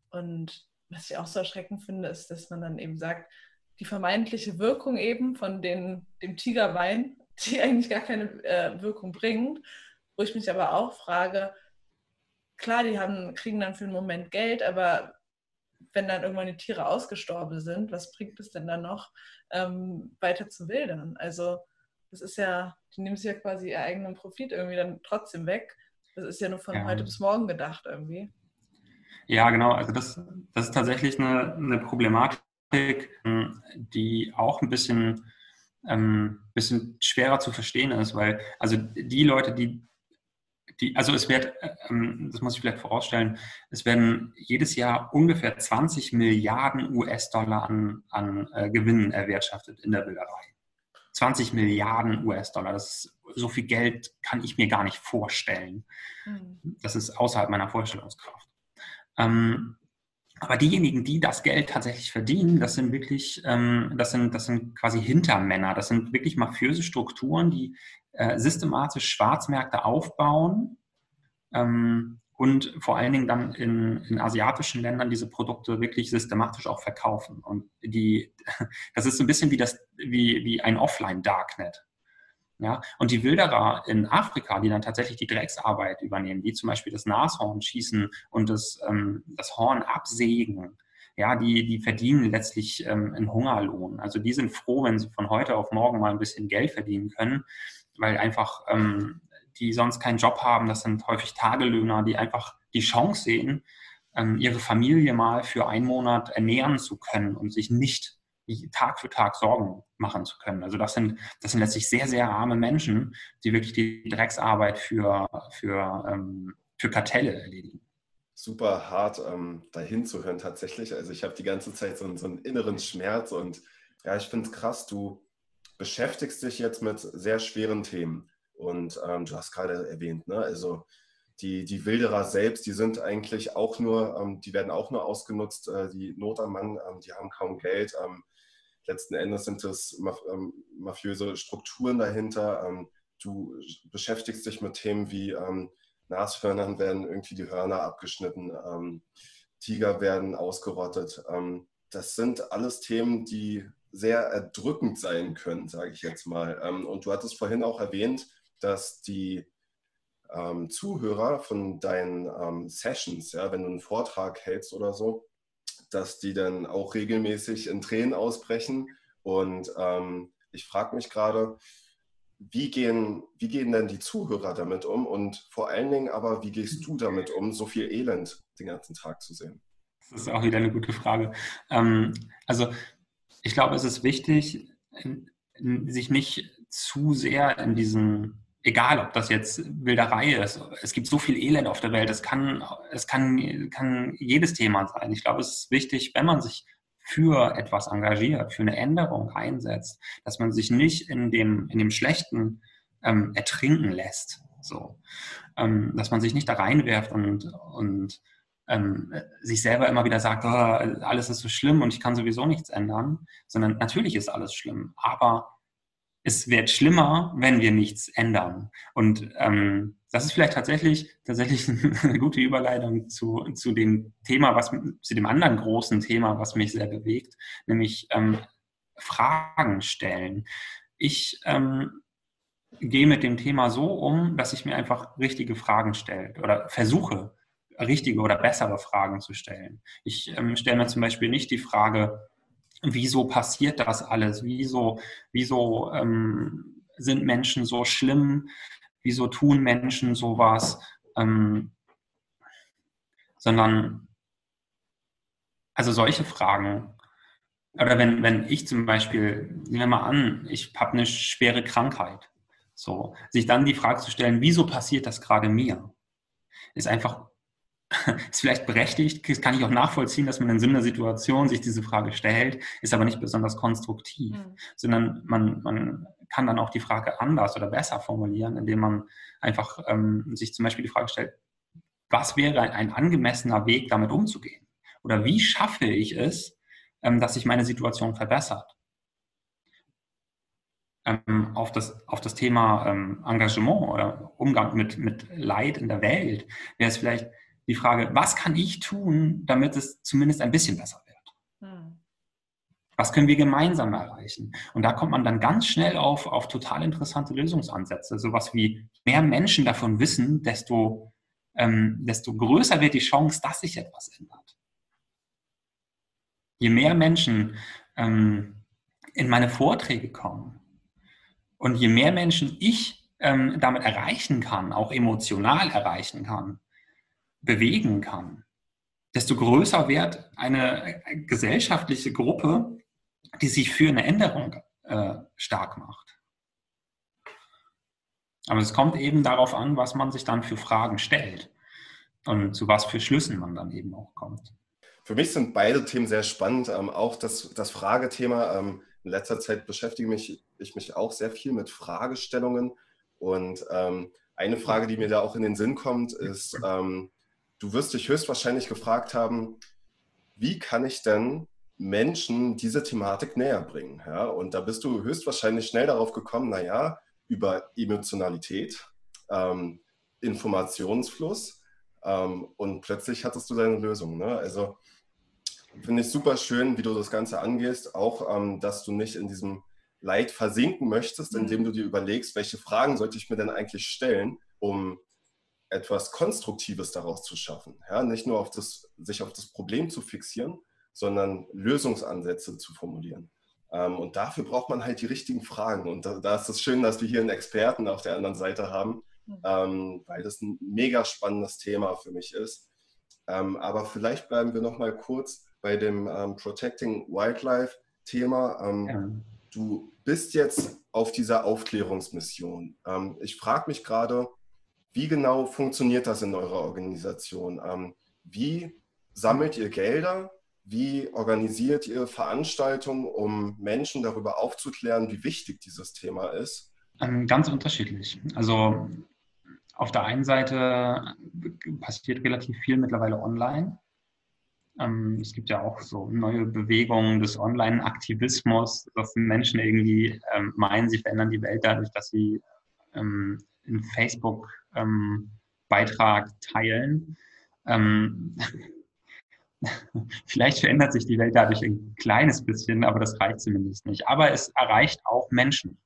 Und was ich auch so erschreckend finde, ist, dass man dann eben sagt, die vermeintliche Wirkung eben von den, dem Tigerwein, die eigentlich gar keine äh, Wirkung bringt, wo ich mich aber auch frage, klar, die haben, kriegen dann für einen Moment Geld, aber wenn dann irgendwann die Tiere ausgestorben sind, was bringt es denn dann noch, ähm, weiter zu wildern? Also das ist ja, die nehmen sich ja quasi ihr eigenen Profit irgendwie dann trotzdem weg. Das ist ja nur von ja. heute bis morgen gedacht irgendwie. Ja, genau. Also das, das ist tatsächlich eine, eine Problematik, die auch ein bisschen, ähm, bisschen schwerer zu verstehen ist, weil also die Leute, die, die also es wird, ähm, das muss ich vielleicht vorausstellen, es werden jedes Jahr ungefähr 20 Milliarden US-Dollar an, an äh, Gewinnen erwirtschaftet in der Wilderei. 20 Milliarden US-Dollar, so viel Geld kann ich mir gar nicht vorstellen. Mhm. Das ist außerhalb meiner Vorstellungskraft. Ähm, aber diejenigen, die das Geld tatsächlich verdienen, das sind wirklich, ähm, das sind, das sind quasi Hintermänner. Das sind wirklich mafiöse Strukturen, die äh, systematisch Schwarzmärkte aufbauen ähm, und vor allen Dingen dann in, in asiatischen Ländern diese Produkte wirklich systematisch auch verkaufen. Und die, das ist so ein bisschen wie das, wie, wie ein Offline-Darknet. Ja? Und die Wilderer in Afrika, die dann tatsächlich die Drecksarbeit übernehmen, die zum Beispiel das Nashorn schießen und das, ähm, das Horn absägen, ja, die, die verdienen letztlich ähm, einen Hungerlohn. Also die sind froh, wenn sie von heute auf morgen mal ein bisschen Geld verdienen können, weil einfach ähm, die sonst keinen Job haben. Das sind häufig Tagelöhner, die einfach die Chance sehen, ähm, ihre Familie mal für einen Monat ernähren zu können und sich nicht Tag für Tag Sorgen machen zu können. Also das sind, das sind letztlich sehr, sehr arme Menschen, die wirklich die Drecksarbeit für, für, ähm, für Kartelle erledigen. Super hart ähm, dahin zu hören tatsächlich. Also ich habe die ganze Zeit so, so einen inneren Schmerz und ja, ich finde es krass, du beschäftigst dich jetzt mit sehr schweren Themen. Und ähm, du hast gerade erwähnt, ne? also die, die Wilderer selbst, die sind eigentlich auch nur, ähm, die werden auch nur ausgenutzt, äh, die Not am Mann, ähm, die haben kaum Geld. Ähm, letzten Endes sind es maf ähm, mafiöse Strukturen dahinter. Ähm, du beschäftigst dich mit Themen wie Nashörnern werden irgendwie die Hörner abgeschnitten, Tiger werden ausgerottet. das sind alles Themen, die sehr erdrückend sein können, sage ich jetzt mal. und du hattest vorhin auch erwähnt, dass die ähm, Zuhörer von deinen ähm, Sessions, ja, wenn du einen Vortrag hältst oder so, dass die dann auch regelmäßig in Tränen ausbrechen. Und ähm, ich frage mich gerade, wie gehen, wie gehen denn die Zuhörer damit um? Und vor allen Dingen aber, wie gehst du damit um, so viel Elend den ganzen Tag zu sehen? Das ist auch wieder eine gute Frage. Ähm, also ich glaube, es ist wichtig, sich nicht zu sehr in diesen egal ob das jetzt Wilderei ist, es gibt so viel Elend auf der Welt, es kann, es kann, kann jedes Thema sein. Ich glaube, es ist wichtig, wenn man sich für etwas engagiert, für eine Änderung einsetzt, dass man sich nicht in dem, in dem Schlechten ähm, ertrinken lässt. So. Ähm, dass man sich nicht da reinwerft und, und ähm, sich selber immer wieder sagt, oh, alles ist so schlimm und ich kann sowieso nichts ändern, sondern natürlich ist alles schlimm, aber es wird schlimmer, wenn wir nichts ändern. Und ähm, das ist vielleicht tatsächlich, tatsächlich eine gute Überleitung zu, zu dem Thema, was, zu dem anderen großen Thema, was mich sehr bewegt, nämlich ähm, Fragen stellen. Ich ähm, gehe mit dem Thema so um, dass ich mir einfach richtige Fragen stelle oder versuche, richtige oder bessere Fragen zu stellen. Ich ähm, stelle mir zum Beispiel nicht die Frage, wieso passiert das alles? Wieso, wieso ähm, sind Menschen so schlimm? Wieso tun Menschen sowas? Ähm, sondern, also solche Fragen. Oder wenn, wenn ich zum Beispiel, nehmen wir mal an, ich habe eine schwere Krankheit. So, sich dann die Frage zu stellen, wieso passiert das gerade mir? Ist einfach ist vielleicht berechtigt, das kann ich auch nachvollziehen, dass man in so einer Situation sich diese Frage stellt, ist aber nicht besonders konstruktiv, mhm. sondern man, man kann dann auch die Frage anders oder besser formulieren, indem man einfach ähm, sich zum Beispiel die Frage stellt, was wäre ein, ein angemessener Weg, damit umzugehen? Oder wie schaffe ich es, ähm, dass sich meine Situation verbessert? Ähm, auf, das, auf das Thema ähm, Engagement oder Umgang mit, mit Leid in der Welt wäre es vielleicht die Frage, was kann ich tun, damit es zumindest ein bisschen besser wird? Hm. Was können wir gemeinsam erreichen? Und da kommt man dann ganz schnell auf, auf total interessante Lösungsansätze. Sowas wie, mehr Menschen davon wissen, desto, ähm, desto größer wird die Chance, dass sich etwas ändert. Je mehr Menschen ähm, in meine Vorträge kommen und je mehr Menschen ich ähm, damit erreichen kann, auch emotional erreichen kann, bewegen kann, desto größer wird eine gesellschaftliche Gruppe, die sich für eine Änderung äh, stark macht. Aber es kommt eben darauf an, was man sich dann für Fragen stellt und zu was für Schlüssen man dann eben auch kommt. Für mich sind beide Themen sehr spannend. Ähm, auch das, das Fragethema. Ähm, in letzter Zeit beschäftige mich, ich mich auch sehr viel mit Fragestellungen. Und ähm, eine Frage, die mir da auch in den Sinn kommt, ist, ähm, du wirst dich höchstwahrscheinlich gefragt haben, wie kann ich denn Menschen diese Thematik näher bringen? Ja, und da bist du höchstwahrscheinlich schnell darauf gekommen, naja, über Emotionalität, ähm, Informationsfluss ähm, und plötzlich hattest du deine Lösung. Ne? Also finde ich super schön, wie du das Ganze angehst, auch, ähm, dass du nicht in diesem Leid versinken möchtest, indem mhm. du dir überlegst, welche Fragen sollte ich mir denn eigentlich stellen, um etwas Konstruktives daraus zu schaffen. Ja, nicht nur auf das, sich auf das Problem zu fixieren, sondern Lösungsansätze zu formulieren. Ähm, und dafür braucht man halt die richtigen Fragen. Und da, da, ist es schön, dass wir hier einen Experten auf der anderen Seite haben, ähm, weil das ein mega spannendes Thema für mich ist. Ähm, aber vielleicht bleiben wir noch mal kurz bei dem ähm, Protecting Wildlife. Thema. Ähm, ja. Du bist jetzt auf dieser Aufklärungsmission. Ähm, ich frage mich gerade, wie genau funktioniert das in eurer Organisation? Ähm, wie sammelt ihr Gelder? Wie organisiert ihr Veranstaltungen, um Menschen darüber aufzuklären, wie wichtig dieses Thema ist? Ähm, ganz unterschiedlich. Also auf der einen Seite passiert relativ viel mittlerweile online. Ähm, es gibt ja auch so neue Bewegungen des Online-Aktivismus, dass Menschen irgendwie ähm, meinen, sie verändern die Welt dadurch, dass sie ähm, einen Facebook-Beitrag teilen. Vielleicht verändert sich die Welt dadurch ein kleines bisschen, aber das reicht zumindest nicht. Aber es erreicht auch Menschen.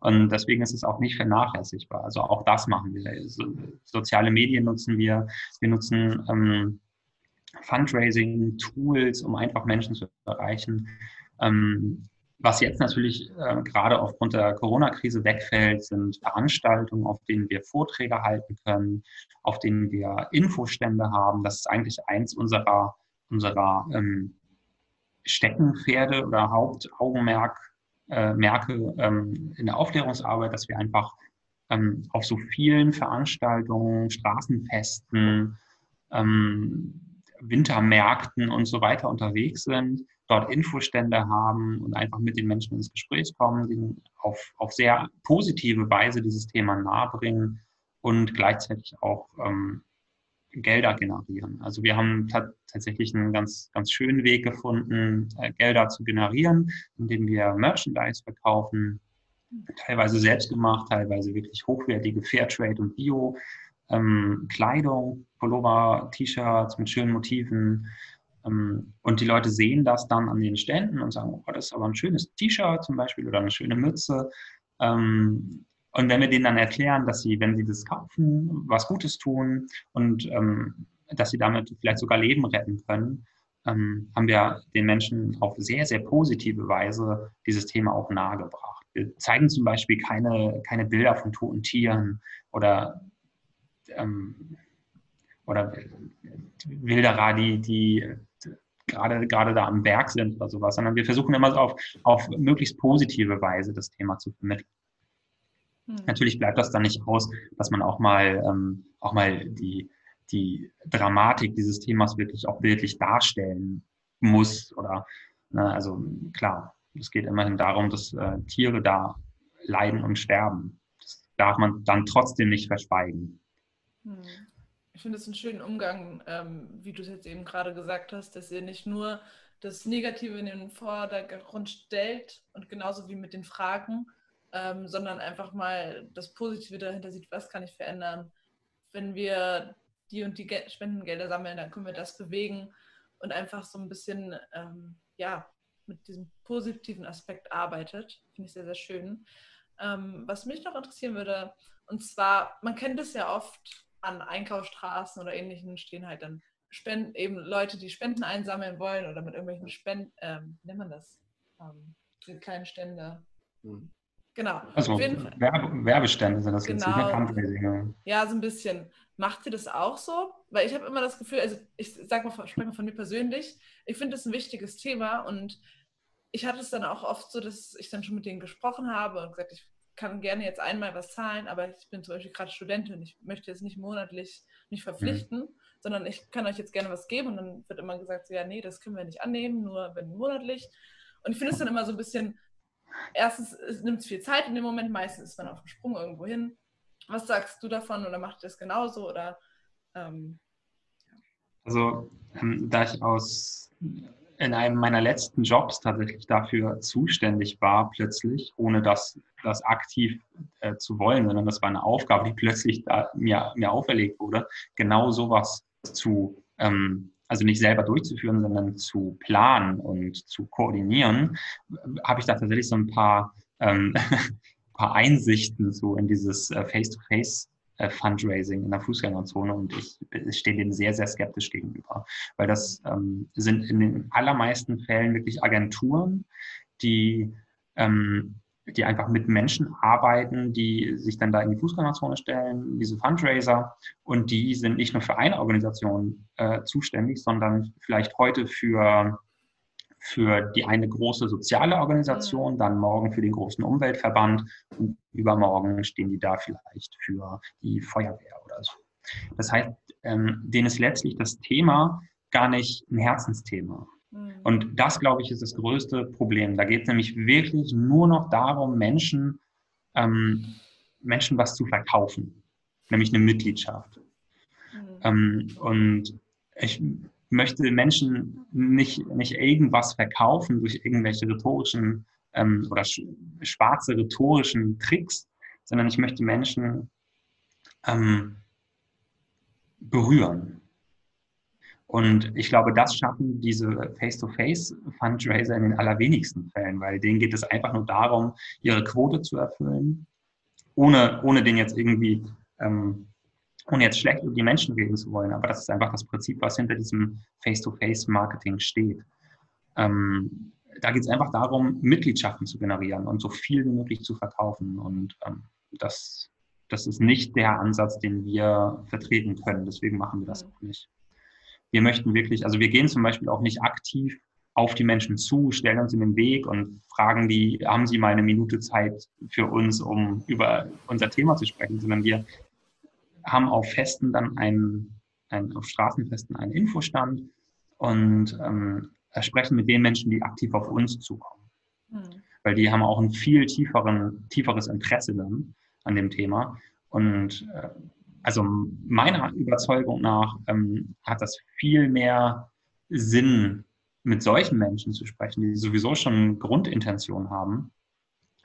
Und deswegen ist es auch nicht vernachlässigbar. Also auch das machen wir. So, soziale Medien nutzen wir. Wir nutzen ähm, Fundraising-Tools, um einfach Menschen zu erreichen. Ähm, was jetzt natürlich äh, gerade aufgrund der Corona-Krise wegfällt, sind Veranstaltungen, auf denen wir Vorträge halten können, auf denen wir Infostände haben. Das ist eigentlich eins unserer, unserer ähm, Steckenpferde oder Hauptaugenmerk äh, merke ähm, in der Aufklärungsarbeit, dass wir einfach ähm, auf so vielen Veranstaltungen, Straßenfesten, ähm, Wintermärkten und so weiter unterwegs sind, dort Infostände haben und einfach mit den Menschen ins Gespräch kommen, denen auf, auf sehr positive Weise dieses Thema nahebringen und gleichzeitig auch ähm, Gelder generieren. Also wir haben tatsächlich einen ganz, ganz schönen Weg gefunden, äh, Gelder zu generieren, indem wir Merchandise verkaufen, teilweise selbst gemacht, teilweise wirklich hochwertige Fairtrade und Bio. Ähm, Kleidung, Pullover, T-Shirts mit schönen Motiven. Ähm, und die Leute sehen das dann an den Ständen und sagen, oh, das ist aber ein schönes T-Shirt zum Beispiel oder eine schöne Mütze. Ähm, und wenn wir denen dann erklären, dass sie, wenn sie das kaufen, was Gutes tun und ähm, dass sie damit vielleicht sogar Leben retten können, haben wir den Menschen auf sehr, sehr positive Weise dieses Thema auch nahegebracht. Wir zeigen zum Beispiel keine, keine Bilder von toten Tieren oder, oder Wilderer, die, die gerade, gerade da am Berg sind oder sowas, sondern wir versuchen immer auf, auf möglichst positive Weise das Thema zu vermitteln. Hm. Natürlich bleibt das dann nicht aus, dass man auch mal, ähm, auch mal die, die Dramatik dieses Themas wirklich auch bildlich darstellen muss. Oder ne, also klar, es geht immerhin darum, dass äh, Tiere da leiden und sterben. Das darf man dann trotzdem nicht verschweigen. Hm. Ich finde es einen schönen Umgang, ähm, wie du es jetzt eben gerade gesagt hast, dass ihr nicht nur das Negative in den Vordergrund stellt und genauso wie mit den Fragen, ähm, sondern einfach mal das Positive dahinter sieht, was kann ich verändern. Wenn wir die und die Gel Spendengelder sammeln, dann können wir das bewegen und einfach so ein bisschen, ähm, ja, mit diesem positiven Aspekt arbeitet. Finde ich sehr, sehr schön. Ähm, was mich noch interessieren würde, und zwar, man kennt es ja oft an Einkaufsstraßen oder ähnlichen, stehen halt dann Spenden, eben Leute, die Spenden einsammeln wollen oder mit irgendwelchen Spenden, ähm, wie nennt man das? Ähm, diese kleinen Stände. Hm. Genau. Also Werbe, Werbestände sind das genau. jetzt, nicht. Ja, so ein bisschen. Macht ihr das auch so? Weil ich habe immer das Gefühl, also ich sage mal, spreche mal von mir persönlich, ich finde das ein wichtiges Thema und ich hatte es dann auch oft so, dass ich dann schon mit denen gesprochen habe und gesagt, ich kann gerne jetzt einmal was zahlen, aber ich bin zum Beispiel gerade Studentin, ich möchte jetzt nicht monatlich mich verpflichten, mhm. sondern ich kann euch jetzt gerne was geben und dann wird immer gesagt, so, ja, nee, das können wir nicht annehmen, nur wenn monatlich. Und ich finde es dann immer so ein bisschen erstens es nimmt es viel Zeit in dem Moment, meistens ist man auf dem Sprung irgendwo hin. Was sagst du davon oder macht ihr das genauso? Oder, ähm. Also, ähm, da ich aus in einem meiner letzten Jobs tatsächlich dafür zuständig war, plötzlich, ohne das, das aktiv äh, zu wollen, sondern das war eine Aufgabe, die plötzlich da mir, mir auferlegt wurde, genau sowas zu ähm, also nicht selber durchzuführen, sondern zu planen und zu koordinieren, habe ich da tatsächlich so ein paar, ähm, paar Einsichten so in dieses äh, Face-to-Face äh, Fundraising in der Fußgängerzone und ich, ich stehe dem sehr, sehr skeptisch gegenüber, weil das ähm, sind in den allermeisten Fällen wirklich Agenturen, die ähm, die einfach mit Menschen arbeiten, die sich dann da in die Fußgängerzone stellen, diese Fundraiser. Und die sind nicht nur für eine Organisation äh, zuständig, sondern vielleicht heute für für die eine große soziale Organisation, dann morgen für den großen Umweltverband und übermorgen stehen die da vielleicht für die Feuerwehr oder so. Das heißt, ähm, denen ist letztlich das Thema gar nicht ein Herzensthema. Mhm. Und das, glaube ich, ist das größte Problem. Da geht es nämlich wirklich nur noch darum, Menschen, ähm, Menschen was zu verkaufen, nämlich eine Mitgliedschaft. Mhm. Ähm, und ich möchte Menschen nicht, nicht irgendwas verkaufen durch irgendwelche rhetorischen ähm, oder schwarze rhetorischen Tricks, sondern ich möchte Menschen ähm, berühren. Und ich glaube, das schaffen diese Face-to-Face-Fundraiser in den allerwenigsten Fällen, weil denen geht es einfach nur darum, ihre Quote zu erfüllen, ohne, ohne den jetzt irgendwie ähm, ohne jetzt schlecht über die Menschen reden zu wollen, aber das ist einfach das Prinzip, was hinter diesem Face-to-Face-Marketing steht. Ähm, da geht es einfach darum, Mitgliedschaften zu generieren und so viel wie möglich zu verkaufen. Und ähm, das, das ist nicht der Ansatz, den wir vertreten können. Deswegen machen wir das auch nicht. Wir möchten wirklich, also wir gehen zum Beispiel auch nicht aktiv auf die Menschen zu, stellen uns in den Weg und fragen die, haben sie mal eine Minute Zeit für uns, um über unser Thema zu sprechen, sondern wir haben auf Festen dann einen, einen auf Straßenfesten einen Infostand und ähm, sprechen mit den Menschen, die aktiv auf uns zukommen. Mhm. Weil die haben auch ein viel tieferen, tieferes Interesse dann an dem Thema. Und äh, also meiner Überzeugung nach ähm, hat das viel mehr Sinn, mit solchen Menschen zu sprechen, die sowieso schon Grundintention haben,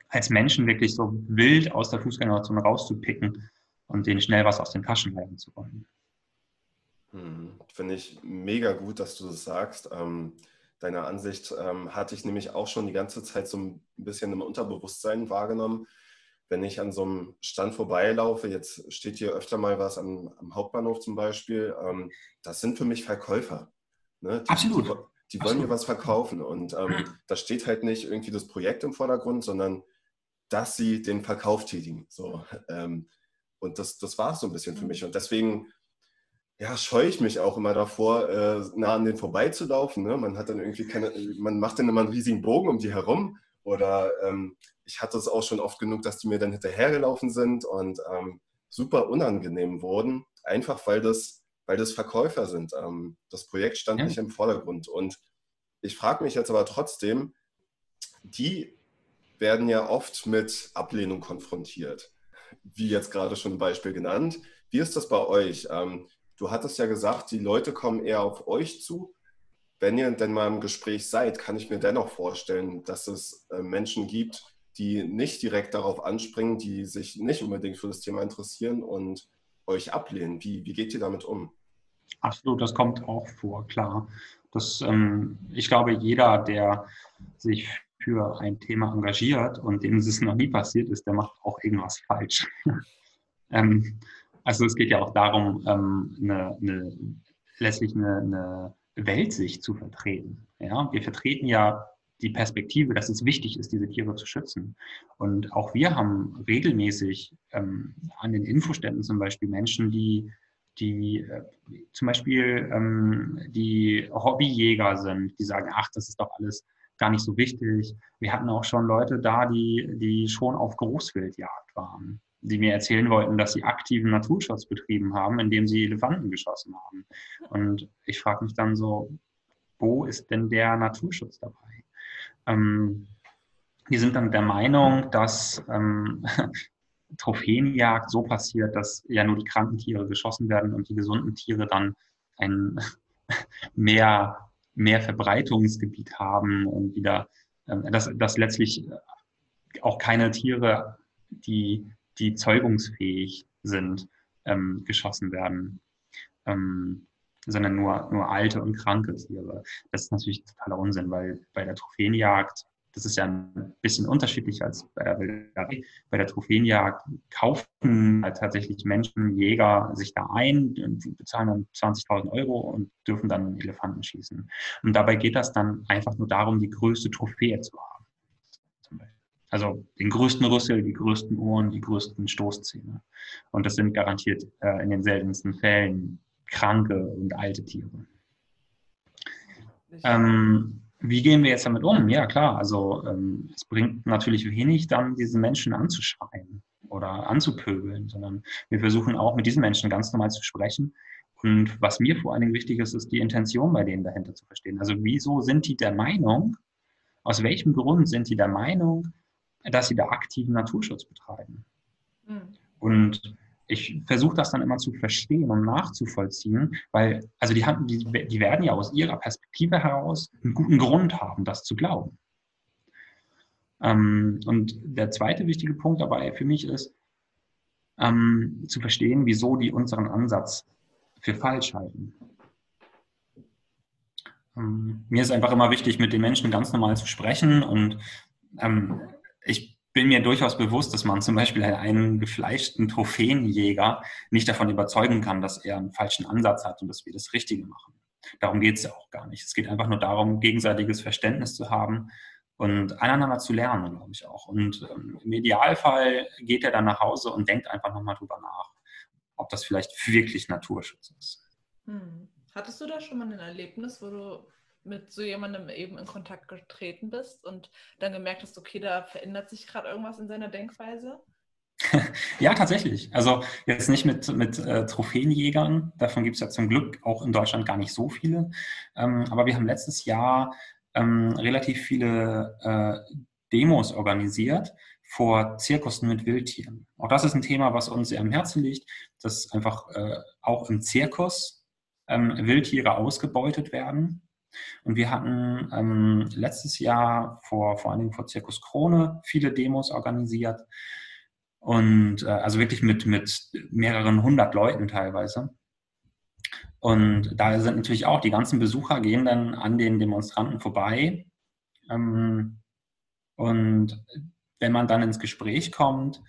als Menschen wirklich so wild aus der Fußgängerzone rauszupicken und denen schnell was aus den Taschen halten zu wollen. Hm, Finde ich mega gut, dass du das sagst. Ähm, deine Ansicht ähm, hatte ich nämlich auch schon die ganze Zeit so ein bisschen im Unterbewusstsein wahrgenommen. Wenn ich an so einem Stand vorbeilaufe, jetzt steht hier öfter mal was am, am Hauptbahnhof zum Beispiel, ähm, das sind für mich Verkäufer. Ne? Die, Absolut. Die, die wollen mir was verkaufen und ähm, da steht halt nicht irgendwie das Projekt im Vordergrund, sondern dass sie den Verkauf tätigen. So, ähm, und das, das war es so ein bisschen für mhm. mich. Und deswegen ja, scheue ich mich auch immer davor, äh, nah an den vorbeizulaufen. Ne? Man hat dann irgendwie keine, man macht dann immer einen riesigen Bogen um die herum. Oder ähm, ich hatte es auch schon oft genug, dass die mir dann hinterhergelaufen sind und ähm, super unangenehm wurden, einfach weil das, weil das Verkäufer sind. Ähm, das Projekt stand ja. nicht im Vordergrund. Und ich frage mich jetzt aber trotzdem, die werden ja oft mit Ablehnung konfrontiert wie jetzt gerade schon ein Beispiel genannt. Wie ist das bei euch? Ähm, du hattest ja gesagt, die Leute kommen eher auf euch zu. Wenn ihr denn mal im Gespräch seid, kann ich mir dennoch vorstellen, dass es äh, Menschen gibt, die nicht direkt darauf anspringen, die sich nicht unbedingt für das Thema interessieren und euch ablehnen. Wie, wie geht ihr damit um? Absolut, das kommt auch vor, klar. Das, ähm, ich glaube, jeder, der sich für ein Thema engagiert und dem es noch nie passiert ist, der macht auch irgendwas falsch. ähm, also es geht ja auch darum, ähm, eine, eine, letztlich eine, eine Weltsicht zu vertreten. Ja? Wir vertreten ja die Perspektive, dass es wichtig ist, diese Tiere zu schützen. Und auch wir haben regelmäßig ähm, an den Infoständen zum Beispiel Menschen, die, die äh, zum Beispiel ähm, die Hobbyjäger sind, die sagen, ach, das ist doch alles gar nicht so wichtig. Wir hatten auch schon Leute da, die, die schon auf Großwildjagd waren, die mir erzählen wollten, dass sie aktiven Naturschutz betrieben haben, indem sie Elefanten geschossen haben. Und ich frage mich dann so, wo ist denn der Naturschutz dabei? Ähm, die sind dann der Meinung, dass ähm, Trophäenjagd so passiert, dass ja nur die kranken Tiere geschossen werden und die gesunden Tiere dann ein mehr mehr Verbreitungsgebiet haben und wieder, ähm, dass, dass letztlich auch keine Tiere, die, die zeugungsfähig sind, ähm, geschossen werden, ähm, sondern nur, nur alte und kranke Tiere. Das ist natürlich totaler Unsinn, weil bei der Trophäenjagd das ist ja ein bisschen unterschiedlich als bei der Wilderei. Bei der Trophäenjagd kaufen halt tatsächlich Menschen, Jäger sich da ein, bezahlen dann 20.000 Euro und dürfen dann Elefanten schießen. Und dabei geht das dann einfach nur darum, die größte Trophäe zu haben. Also den größten Rüssel, die größten Ohren, die größten Stoßzähne. Und das sind garantiert äh, in den seltensten Fällen kranke und alte Tiere. Ähm, wie gehen wir jetzt damit um? Ja, klar, also ähm, es bringt natürlich wenig, dann diese Menschen anzuschreien oder anzupöbeln, sondern wir versuchen auch mit diesen Menschen ganz normal zu sprechen. Und was mir vor allen Dingen wichtig ist, ist die Intention bei denen dahinter zu verstehen. Also wieso sind die der Meinung, aus welchem Grund sind die der Meinung, dass sie da aktiven Naturschutz betreiben? Mhm. Und ich versuche das dann immer zu verstehen und nachzuvollziehen, weil, also die, haben, die, die werden ja aus ihrer Perspektive heraus einen guten Grund haben, das zu glauben. Ähm, und der zweite wichtige Punkt dabei für mich ist, ähm, zu verstehen, wieso die unseren Ansatz für falsch halten. Ähm, mir ist einfach immer wichtig, mit den Menschen ganz normal zu sprechen und ähm, ich bin mir durchaus bewusst, dass man zum Beispiel einen gefleischten Trophäenjäger nicht davon überzeugen kann, dass er einen falschen Ansatz hat und dass wir das Richtige machen. Darum geht es ja auch gar nicht. Es geht einfach nur darum, gegenseitiges Verständnis zu haben und einander zu lernen, glaube ich auch. Und ähm, im Idealfall geht er dann nach Hause und denkt einfach nochmal drüber nach, ob das vielleicht wirklich Naturschutz ist. Hm. Hattest du da schon mal ein Erlebnis, wo du mit so jemandem eben in Kontakt getreten bist und dann gemerkt hast, okay, da verändert sich gerade irgendwas in seiner Denkweise? ja, tatsächlich. Also jetzt nicht mit, mit äh, Trophäenjägern, davon gibt es ja zum Glück auch in Deutschland gar nicht so viele. Ähm, aber wir haben letztes Jahr ähm, relativ viele äh, Demos organisiert vor Zirkussen mit Wildtieren. Auch das ist ein Thema, was uns sehr am Herzen liegt, dass einfach äh, auch im Zirkus ähm, Wildtiere ausgebeutet werden und wir hatten ähm, letztes Jahr vor, vor allen Dingen vor Zirkus Krone viele Demos organisiert. Und äh, also wirklich mit, mit mehreren hundert Leuten teilweise. Und da sind natürlich auch die ganzen Besucher gehen dann an den Demonstranten vorbei. Ähm, und wenn man dann ins Gespräch kommt,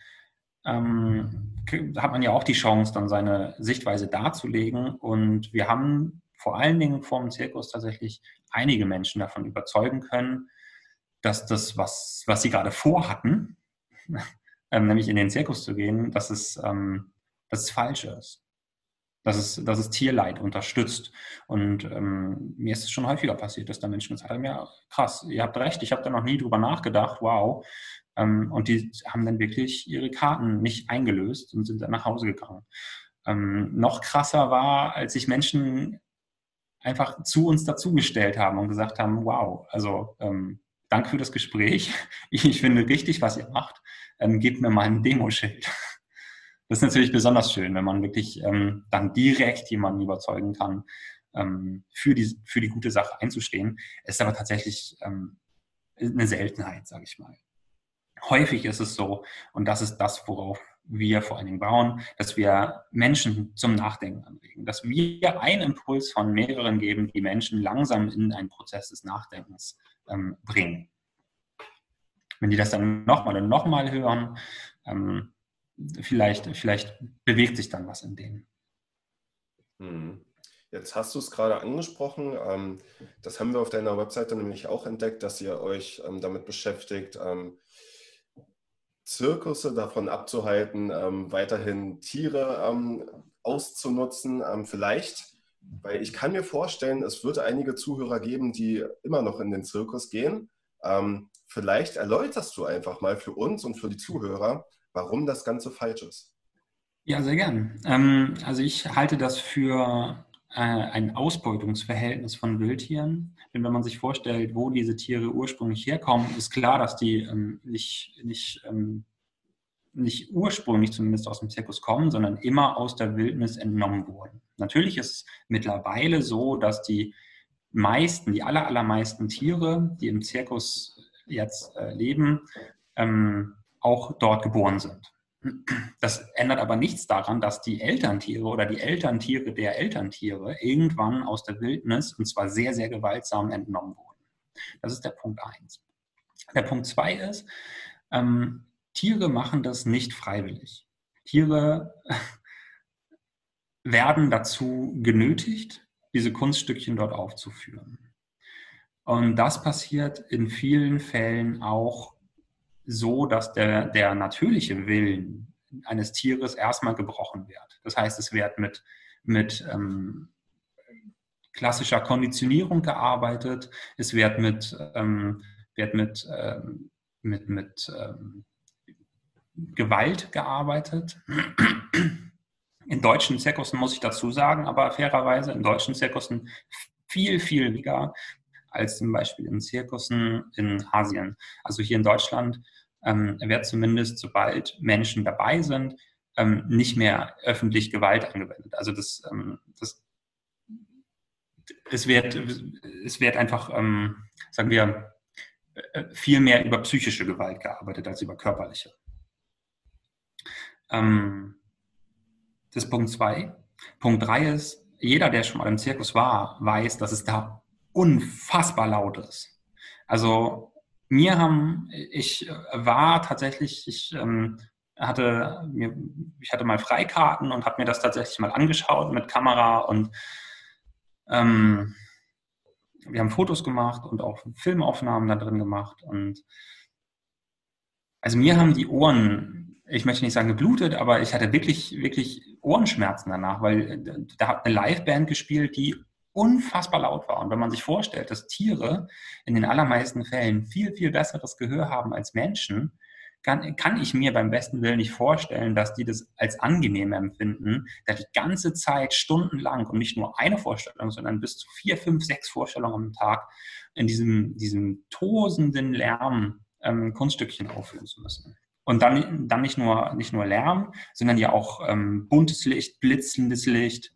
ähm, hat man ja auch die Chance, dann seine Sichtweise darzulegen. Und wir haben vor allen Dingen vom Zirkus tatsächlich einige Menschen davon überzeugen können, dass das, was, was sie gerade vorhatten, ähm, nämlich in den Zirkus zu gehen, dass es, ähm, dass es falsch ist. Dass es, dass es Tierleid unterstützt. Und ähm, mir ist es schon häufiger passiert, dass da Menschen gesagt haben, ja, krass, ihr habt recht, ich habe da noch nie drüber nachgedacht, wow. Ähm, und die haben dann wirklich ihre Karten nicht eingelöst und sind dann nach Hause gegangen. Ähm, noch krasser war, als sich Menschen einfach zu uns dazugestellt haben und gesagt haben, wow, also ähm, danke für das Gespräch. Ich finde richtig, was ihr macht. Ähm, gebt mir mal ein Demoschild. Das ist natürlich besonders schön, wenn man wirklich ähm, dann direkt jemanden überzeugen kann, ähm, für, die, für die gute Sache einzustehen. Ist aber tatsächlich ähm, eine Seltenheit, sage ich mal. Häufig ist es so, und das ist das, worauf wir vor allen Dingen bauen, dass wir Menschen zum Nachdenken anregen, dass wir einen Impuls von mehreren geben, die Menschen langsam in einen Prozess des Nachdenkens ähm, bringen. Wenn die das dann nochmal und nochmal hören, ähm, vielleicht, vielleicht bewegt sich dann was in denen. Hm. Jetzt hast du es gerade angesprochen. Ähm, das haben wir auf deiner Webseite nämlich auch entdeckt, dass ihr euch ähm, damit beschäftigt, ähm, Zirkusse davon abzuhalten, ähm, weiterhin Tiere ähm, auszunutzen. Ähm, vielleicht, weil ich kann mir vorstellen, es wird einige Zuhörer geben, die immer noch in den Zirkus gehen. Ähm, vielleicht erläuterst du einfach mal für uns und für die Zuhörer, warum das Ganze falsch ist. Ja, sehr gern. Ähm, also ich halte das für ein Ausbeutungsverhältnis von Wildtieren. Denn wenn man sich vorstellt, wo diese Tiere ursprünglich herkommen, ist klar, dass die ähm, nicht, nicht, ähm, nicht ursprünglich zumindest aus dem Zirkus kommen, sondern immer aus der Wildnis entnommen wurden. Natürlich ist es mittlerweile so, dass die meisten, die aller, allermeisten Tiere, die im Zirkus jetzt äh, leben, ähm, auch dort geboren sind. Das ändert aber nichts daran, dass die Elterntiere oder die Elterntiere der Elterntiere irgendwann aus der Wildnis, und zwar sehr, sehr gewaltsam, entnommen wurden. Das ist der Punkt 1. Der Punkt 2 ist, ähm, Tiere machen das nicht freiwillig. Tiere werden dazu genötigt, diese Kunststückchen dort aufzuführen. Und das passiert in vielen Fällen auch so, dass der, der natürliche Willen eines Tieres erstmal gebrochen wird. Das heißt, es wird mit, mit ähm, klassischer Konditionierung gearbeitet, es wird mit, ähm, wird mit, ähm, mit, mit ähm, Gewalt gearbeitet. In deutschen Zirkussen muss ich dazu sagen, aber fairerweise in deutschen Zirkussen viel, viel weniger als zum Beispiel in Zirkussen in Asien. Also hier in Deutschland ähm, wird zumindest, sobald Menschen dabei sind, ähm, nicht mehr öffentlich Gewalt angewendet. Also das, ähm, das es wird, es wird einfach, ähm, sagen wir, äh, viel mehr über psychische Gewalt gearbeitet als über körperliche. Ähm, das ist Punkt zwei. Punkt drei ist, jeder, der schon mal im Zirkus war, weiß, dass es da unfassbar laut ist. Also mir haben, ich war tatsächlich, ich ähm, hatte, mir, ich hatte mal Freikarten und habe mir das tatsächlich mal angeschaut mit Kamera und ähm, wir haben Fotos gemacht und auch Filmaufnahmen da drin gemacht und also mir haben die Ohren, ich möchte nicht sagen geblutet, aber ich hatte wirklich, wirklich Ohrenschmerzen danach, weil da hat eine Liveband gespielt, die unfassbar laut war. Und wenn man sich vorstellt, dass Tiere in den allermeisten Fällen viel, viel besseres Gehör haben als Menschen, kann, kann ich mir beim besten Willen nicht vorstellen, dass die das als angenehm empfinden, da die ganze Zeit stundenlang und nicht nur eine Vorstellung, sondern bis zu vier, fünf, sechs Vorstellungen am Tag in diesem, diesem tosenden Lärm ähm, Kunststückchen aufführen zu müssen. Und dann, dann nicht, nur, nicht nur Lärm, sondern ja auch ähm, buntes Licht, blitzendes Licht,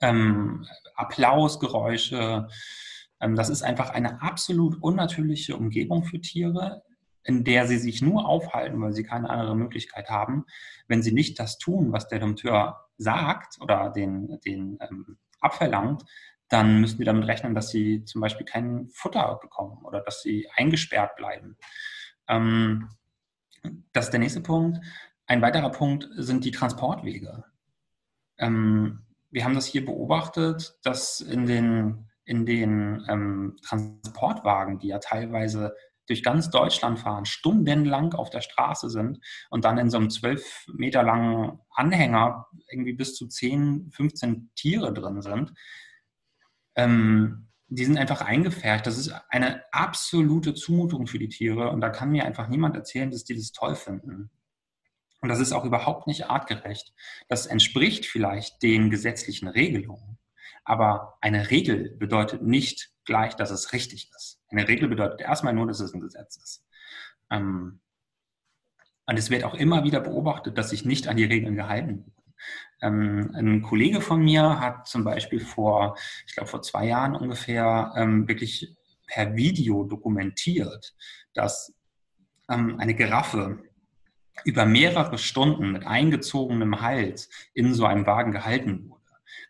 ähm, Applausgeräusche. Ähm, das ist einfach eine absolut unnatürliche Umgebung für Tiere, in der sie sich nur aufhalten, weil sie keine andere Möglichkeit haben, wenn sie nicht das tun, was der Dompteur sagt oder den, den ähm, abverlangt, dann müssen sie damit rechnen, dass sie zum Beispiel kein Futter bekommen oder dass sie eingesperrt bleiben. Ähm, das ist der nächste Punkt. Ein weiterer Punkt sind die Transportwege. Ähm, wir haben das hier beobachtet, dass in den, in den ähm, Transportwagen, die ja teilweise durch ganz Deutschland fahren, stundenlang auf der Straße sind und dann in so einem zwölf Meter langen Anhänger irgendwie bis zu 10, 15 Tiere drin sind, ähm, die sind einfach eingefärbt. Das ist eine absolute Zumutung für die Tiere und da kann mir einfach niemand erzählen, dass die das toll finden. Und das ist auch überhaupt nicht artgerecht. Das entspricht vielleicht den gesetzlichen Regelungen. Aber eine Regel bedeutet nicht gleich, dass es richtig ist. Eine Regel bedeutet erstmal nur, dass es ein Gesetz ist. Ähm, und es wird auch immer wieder beobachtet, dass sich nicht an die Regeln gehalten wird. Ähm, ein Kollege von mir hat zum Beispiel vor, ich glaube vor zwei Jahren ungefähr, ähm, wirklich per Video dokumentiert, dass eine Giraffe über mehrere Stunden mit eingezogenem Hals in so einem Wagen gehalten wurde.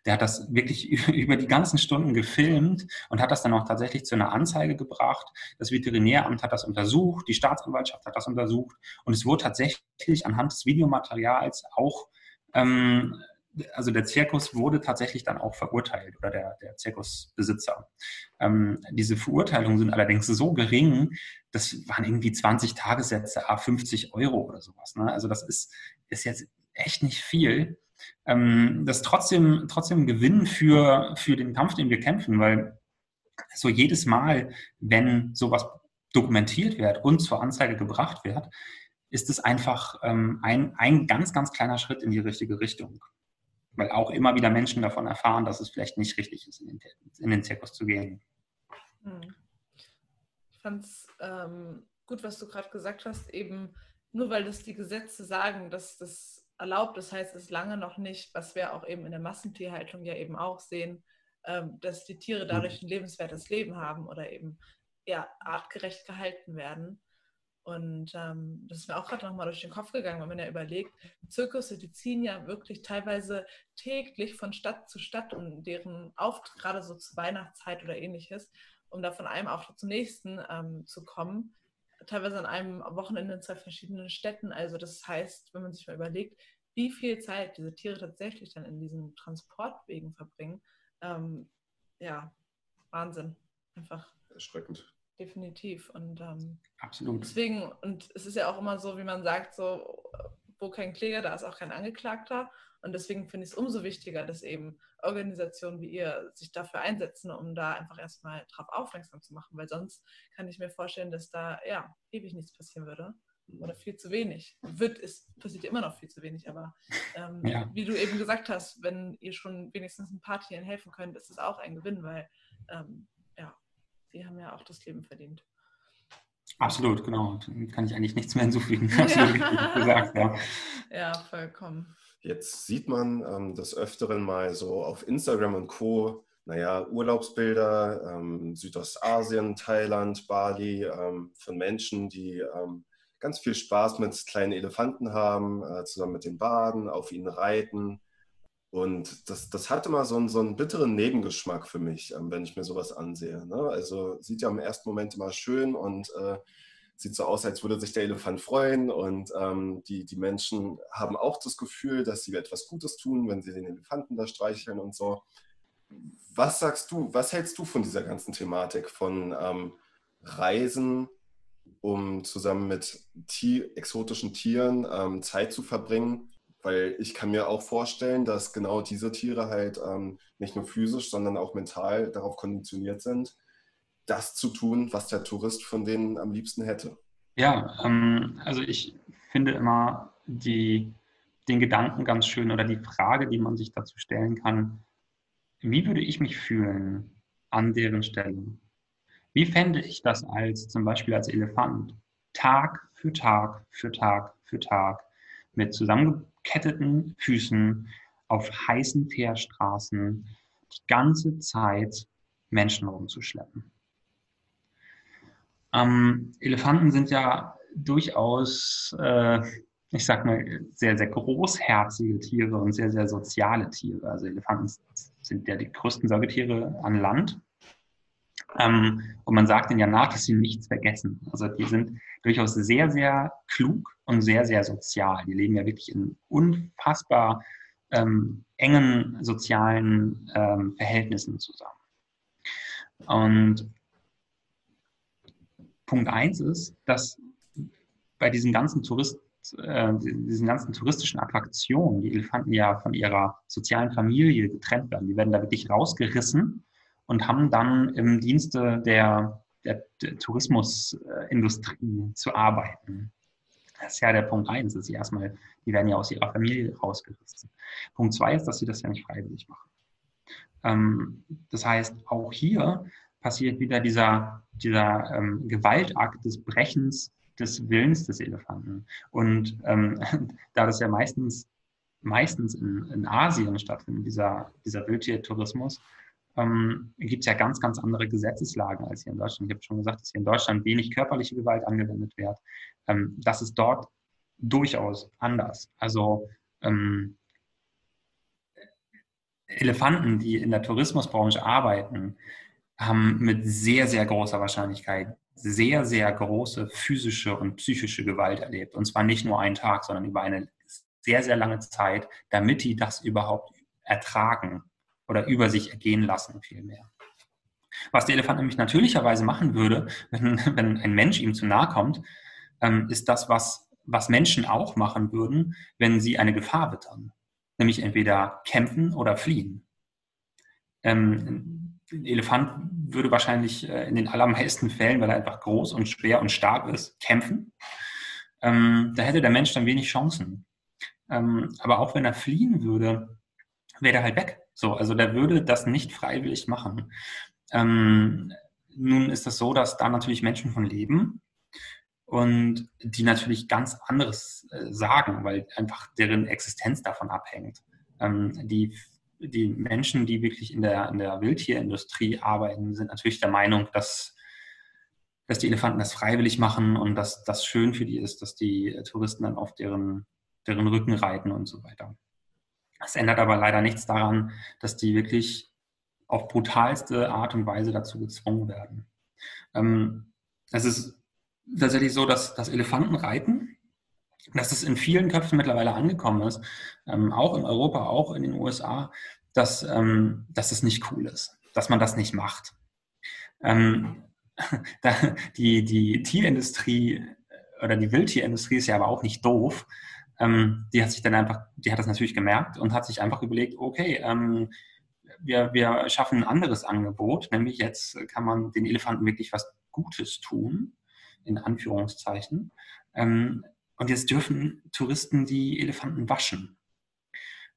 Der hat das wirklich über die ganzen Stunden gefilmt und hat das dann auch tatsächlich zu einer Anzeige gebracht. Das Veterinäramt hat das untersucht, die Staatsanwaltschaft hat das untersucht und es wurde tatsächlich anhand des Videomaterials auch ähm, also der Zirkus wurde tatsächlich dann auch verurteilt oder der, der Zirkusbesitzer. Ähm, diese Verurteilungen sind allerdings so gering, das waren irgendwie 20 Tagessätze, 50 Euro oder sowas. Ne? Also das ist, ist jetzt echt nicht viel. Ähm, das ist trotzdem, trotzdem Gewinn für, für den Kampf, den wir kämpfen, weil so jedes Mal, wenn sowas dokumentiert wird und zur Anzeige gebracht wird, ist es einfach ähm, ein, ein ganz, ganz kleiner Schritt in die richtige Richtung weil auch immer wieder Menschen davon erfahren, dass es vielleicht nicht richtig ist, in den, in den Zirkus zu gehen. Hm. Ich fand es ähm, gut, was du gerade gesagt hast, eben nur weil das die Gesetze sagen, dass das erlaubt ist, heißt es lange noch nicht, was wir auch eben in der Massentierhaltung ja eben auch sehen, ähm, dass die Tiere dadurch ein lebenswertes Leben haben oder eben ja, artgerecht gehalten werden. Und ähm, das ist mir auch gerade nochmal durch den Kopf gegangen, wenn man ja überlegt, Zirkusse, die ziehen ja wirklich teilweise täglich von Stadt zu Stadt und deren Auftritt, gerade so zur Weihnachtszeit oder ähnliches, um da von einem Auftritt zum nächsten ähm, zu kommen, teilweise an einem Wochenende in zwei verschiedenen Städten. Also das heißt, wenn man sich mal überlegt, wie viel Zeit diese Tiere tatsächlich dann in diesen Transportwegen verbringen, ähm, ja, Wahnsinn. Einfach. Erschreckend definitiv. Und ähm, absolut. Deswegen, und es ist ja auch immer so, wie man sagt, so wo kein Kläger, da ist auch kein Angeklagter. Und deswegen finde ich es umso wichtiger, dass eben Organisationen wie ihr sich dafür einsetzen, um da einfach erstmal drauf aufmerksam zu machen, weil sonst kann ich mir vorstellen, dass da ja ewig nichts passieren würde oder viel zu wenig. Wird, es passiert immer noch viel zu wenig, aber ähm, ja. wie du eben gesagt hast, wenn ihr schon wenigstens ein paar Tieren helfen könnt, ist es auch ein Gewinn, weil ähm, ja, die haben ja auch das Leben verdient. Absolut, genau. Kann ich eigentlich nichts mehr hinzufügen. Absolut gesagt, ja. Ja, vollkommen. Jetzt sieht man ähm, des Öfteren mal so auf Instagram und Co. Naja, Urlaubsbilder, ähm, Südostasien, Thailand, Bali, ähm, von Menschen, die ähm, ganz viel Spaß mit kleinen Elefanten haben, äh, zusammen mit den Baden, auf ihnen reiten. Und das, das hat immer so einen, so einen bitteren Nebengeschmack für mich, ähm, wenn ich mir sowas ansehe. Ne? Also sieht ja im ersten Moment immer schön und äh, sieht so aus, als würde sich der Elefant freuen. Und ähm, die, die Menschen haben auch das Gefühl, dass sie etwas Gutes tun, wenn sie den Elefanten da streicheln und so. Was sagst du, was hältst du von dieser ganzen Thematik von ähm, Reisen um zusammen mit Tier, exotischen Tieren ähm, Zeit zu verbringen. Weil ich kann mir auch vorstellen, dass genau diese Tiere halt ähm, nicht nur physisch, sondern auch mental darauf konditioniert sind, das zu tun, was der Tourist von denen am liebsten hätte. Ja, ähm, also ich finde immer die, den Gedanken ganz schön oder die Frage, die man sich dazu stellen kann, wie würde ich mich fühlen an deren Stelle? Wie fände ich das als zum Beispiel als Elefant? Tag für Tag für Tag für Tag mit zusammengeketteten Füßen auf heißen Teerstraßen die ganze Zeit Menschen rumzuschleppen. Ähm, Elefanten sind ja durchaus, äh, ich sag mal, sehr, sehr großherzige Tiere und sehr, sehr soziale Tiere. Also Elefanten sind ja die größten Säugetiere an Land und man sagt ihnen ja nach, dass sie nichts vergessen. Also die sind durchaus sehr, sehr klug und sehr, sehr sozial. Die leben ja wirklich in unfassbar ähm, engen sozialen ähm, Verhältnissen zusammen. Und Punkt eins ist, dass bei diesen ganzen Tourist, äh, diesen ganzen touristischen Attraktionen die Elefanten ja von ihrer sozialen Familie getrennt werden. Die werden da wirklich rausgerissen und haben dann im Dienste der, der, der Tourismusindustrie zu arbeiten. Das ist ja der Punkt eins, dass sie erstmal, die werden ja aus ihrer Familie rausgerissen. Punkt zwei ist, dass sie das ja nicht freiwillig machen. Ähm, das heißt, auch hier passiert wieder dieser, dieser ähm, Gewaltakt des Brechens des Willens des Elefanten. Und ähm, da das ja meistens, meistens in, in Asien stattfindet, dieser, dieser Wildtiertourismus, ähm, gibt es ja ganz, ganz andere Gesetzeslagen als hier in Deutschland. Ich habe schon gesagt, dass hier in Deutschland wenig körperliche Gewalt angewendet wird. Ähm, das ist dort durchaus anders. Also ähm, Elefanten, die in der Tourismusbranche arbeiten, haben mit sehr, sehr großer Wahrscheinlichkeit sehr, sehr große physische und psychische Gewalt erlebt. Und zwar nicht nur einen Tag, sondern über eine sehr, sehr lange Zeit, damit die das überhaupt ertragen oder über sich ergehen lassen vielmehr. Was der Elefant nämlich natürlicherweise machen würde, wenn, wenn ein Mensch ihm zu nahe kommt, ähm, ist das, was, was Menschen auch machen würden, wenn sie eine Gefahr wittern. Nämlich entweder kämpfen oder fliehen. Ähm, ein Elefant würde wahrscheinlich äh, in den allermeisten Fällen, weil er einfach groß und schwer und stark ist, kämpfen. Ähm, da hätte der Mensch dann wenig Chancen. Ähm, aber auch wenn er fliehen würde, wäre er halt weg. So, also der würde das nicht freiwillig machen. Ähm, nun ist das so, dass da natürlich Menschen von leben und die natürlich ganz anderes äh, sagen, weil einfach deren Existenz davon abhängt. Ähm, die, die Menschen, die wirklich in der, in der Wildtierindustrie arbeiten, sind natürlich der Meinung, dass, dass die Elefanten das freiwillig machen und dass das schön für die ist, dass die Touristen dann auf deren, deren Rücken reiten und so weiter. Es ändert aber leider nichts daran, dass die wirklich auf brutalste Art und Weise dazu gezwungen werden. Ähm, es ist tatsächlich so, dass das Elefantenreiten, dass es in vielen Köpfen mittlerweile angekommen ist, ähm, auch in Europa, auch in den USA, dass, ähm, dass es nicht cool ist, dass man das nicht macht. Ähm, da, die, die Tierindustrie oder die Wildtierindustrie ist ja aber auch nicht doof ähm, die hat sich dann einfach, die hat das natürlich gemerkt und hat sich einfach überlegt, okay, ähm, wir, wir schaffen ein anderes Angebot, nämlich jetzt kann man den Elefanten wirklich was Gutes tun, in Anführungszeichen. Ähm, und jetzt dürfen Touristen die Elefanten waschen.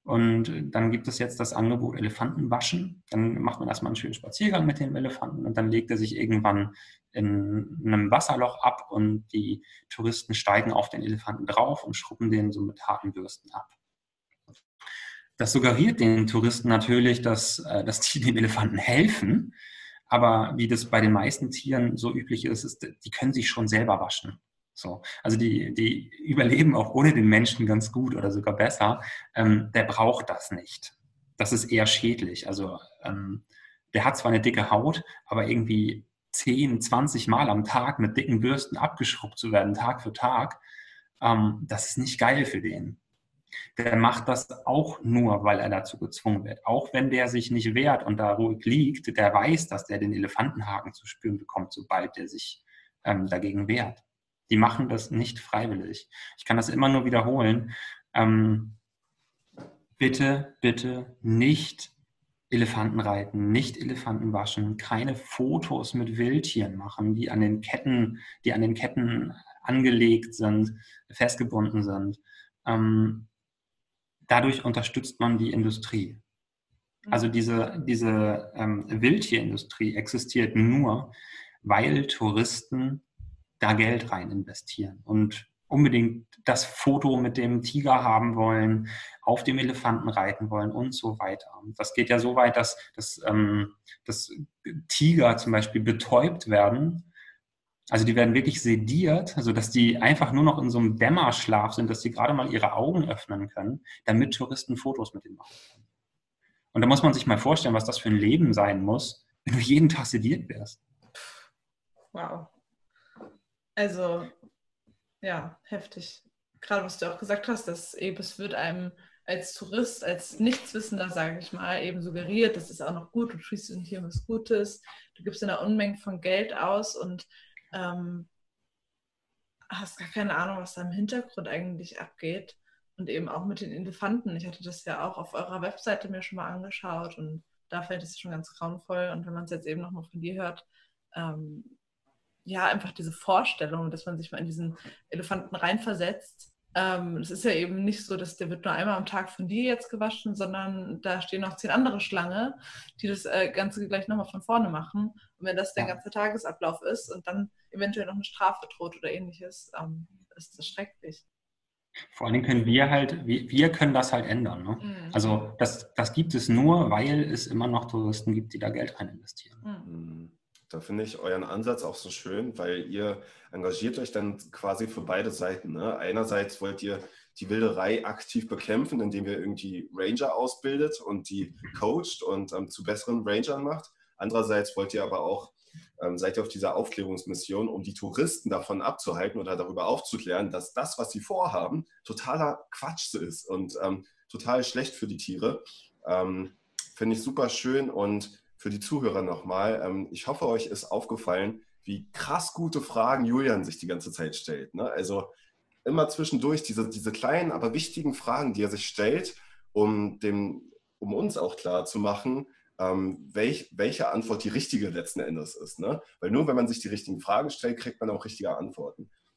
Und dann gibt es jetzt das Angebot Elefanten waschen. Dann macht man erstmal einen schönen Spaziergang mit dem Elefanten und dann legt er sich irgendwann in einem Wasserloch ab und die Touristen steigen auf den Elefanten drauf und schrubben den so mit harten Bürsten ab. Das suggeriert den Touristen natürlich, dass, äh, dass die dem Elefanten helfen. Aber wie das bei den meisten Tieren so üblich ist, ist, die können sich schon selber waschen. So. Also die, die überleben auch ohne den Menschen ganz gut oder sogar besser. Ähm, der braucht das nicht. Das ist eher schädlich. Also ähm, der hat zwar eine dicke Haut, aber irgendwie 10, 20 Mal am Tag mit dicken Bürsten abgeschrubbt zu werden, Tag für Tag, ähm, das ist nicht geil für den. Der macht das auch nur, weil er dazu gezwungen wird. Auch wenn der sich nicht wehrt und da ruhig liegt, der weiß, dass der den Elefantenhaken zu spüren bekommt, sobald der sich ähm, dagegen wehrt. Die machen das nicht freiwillig. Ich kann das immer nur wiederholen. Ähm, bitte, bitte nicht Elefanten reiten, nicht Elefanten waschen, keine Fotos mit Wildtieren machen, die an den Ketten, die an den Ketten angelegt sind, festgebunden sind. Ähm, dadurch unterstützt man die Industrie. Also diese, diese ähm, Wildtierindustrie existiert nur, weil Touristen da Geld rein investieren und unbedingt das Foto mit dem Tiger haben wollen, auf dem Elefanten reiten wollen und so weiter. Das geht ja so weit, dass, dass, ähm, dass Tiger zum Beispiel betäubt werden. Also die werden wirklich sediert, also dass die einfach nur noch in so einem Dämmerschlaf sind, dass sie gerade mal ihre Augen öffnen können, damit Touristen Fotos mit ihnen machen können. Und da muss man sich mal vorstellen, was das für ein Leben sein muss, wenn du jeden Tag sediert wirst. Wow. Also, ja, heftig. Gerade was du auch gesagt hast, dass eben es wird einem als Tourist, als Nichtswissender, sage ich mal, eben suggeriert, das ist auch noch gut, du tust hier was Gutes, du gibst eine Unmenge von Geld aus und ähm, hast gar keine Ahnung, was da im Hintergrund eigentlich abgeht. Und eben auch mit den Elefanten. Ich hatte das ja auch auf eurer Webseite mir schon mal angeschaut und da fällt es schon ganz grauenvoll. Und wenn man es jetzt eben nochmal von dir hört, ähm, ja, einfach diese Vorstellung, dass man sich mal in diesen Elefanten reinversetzt. Ähm, es ist ja eben nicht so, dass der wird nur einmal am Tag von dir jetzt gewaschen, sondern da stehen noch zehn andere Schlange, die das äh, Ganze gleich nochmal von vorne machen. Und wenn das der ganze Tagesablauf ist und dann eventuell noch eine Strafe droht oder ähnliches, ähm, ist das schrecklich. Vor allen Dingen können wir halt, wir, wir können das halt ändern. Ne? Mhm. Also das, das gibt es nur, weil es immer noch Touristen gibt, die da Geld rein investieren. Mhm. Da finde ich euren Ansatz auch so schön, weil ihr engagiert euch dann quasi für beide Seiten. Ne? Einerseits wollt ihr die Wilderei aktiv bekämpfen, indem ihr irgendwie Ranger ausbildet und die coacht und ähm, zu besseren Rangern macht. Andererseits wollt ihr aber auch, ähm, seid ihr auf dieser Aufklärungsmission, um die Touristen davon abzuhalten oder darüber aufzuklären, dass das, was sie vorhaben, totaler Quatsch ist und ähm, total schlecht für die Tiere. Ähm, finde ich super schön und für die Zuhörer nochmal. Ähm, ich hoffe, euch ist aufgefallen, wie krass gute Fragen Julian sich die ganze Zeit stellt. Ne? Also immer zwischendurch diese, diese kleinen, aber wichtigen Fragen, die er sich stellt, um, dem, um uns auch klar zu machen, ähm, welch, welche Antwort die richtige letzten Endes ist. Ne? Weil nur wenn man sich die richtigen Fragen stellt, kriegt man auch richtige Antworten.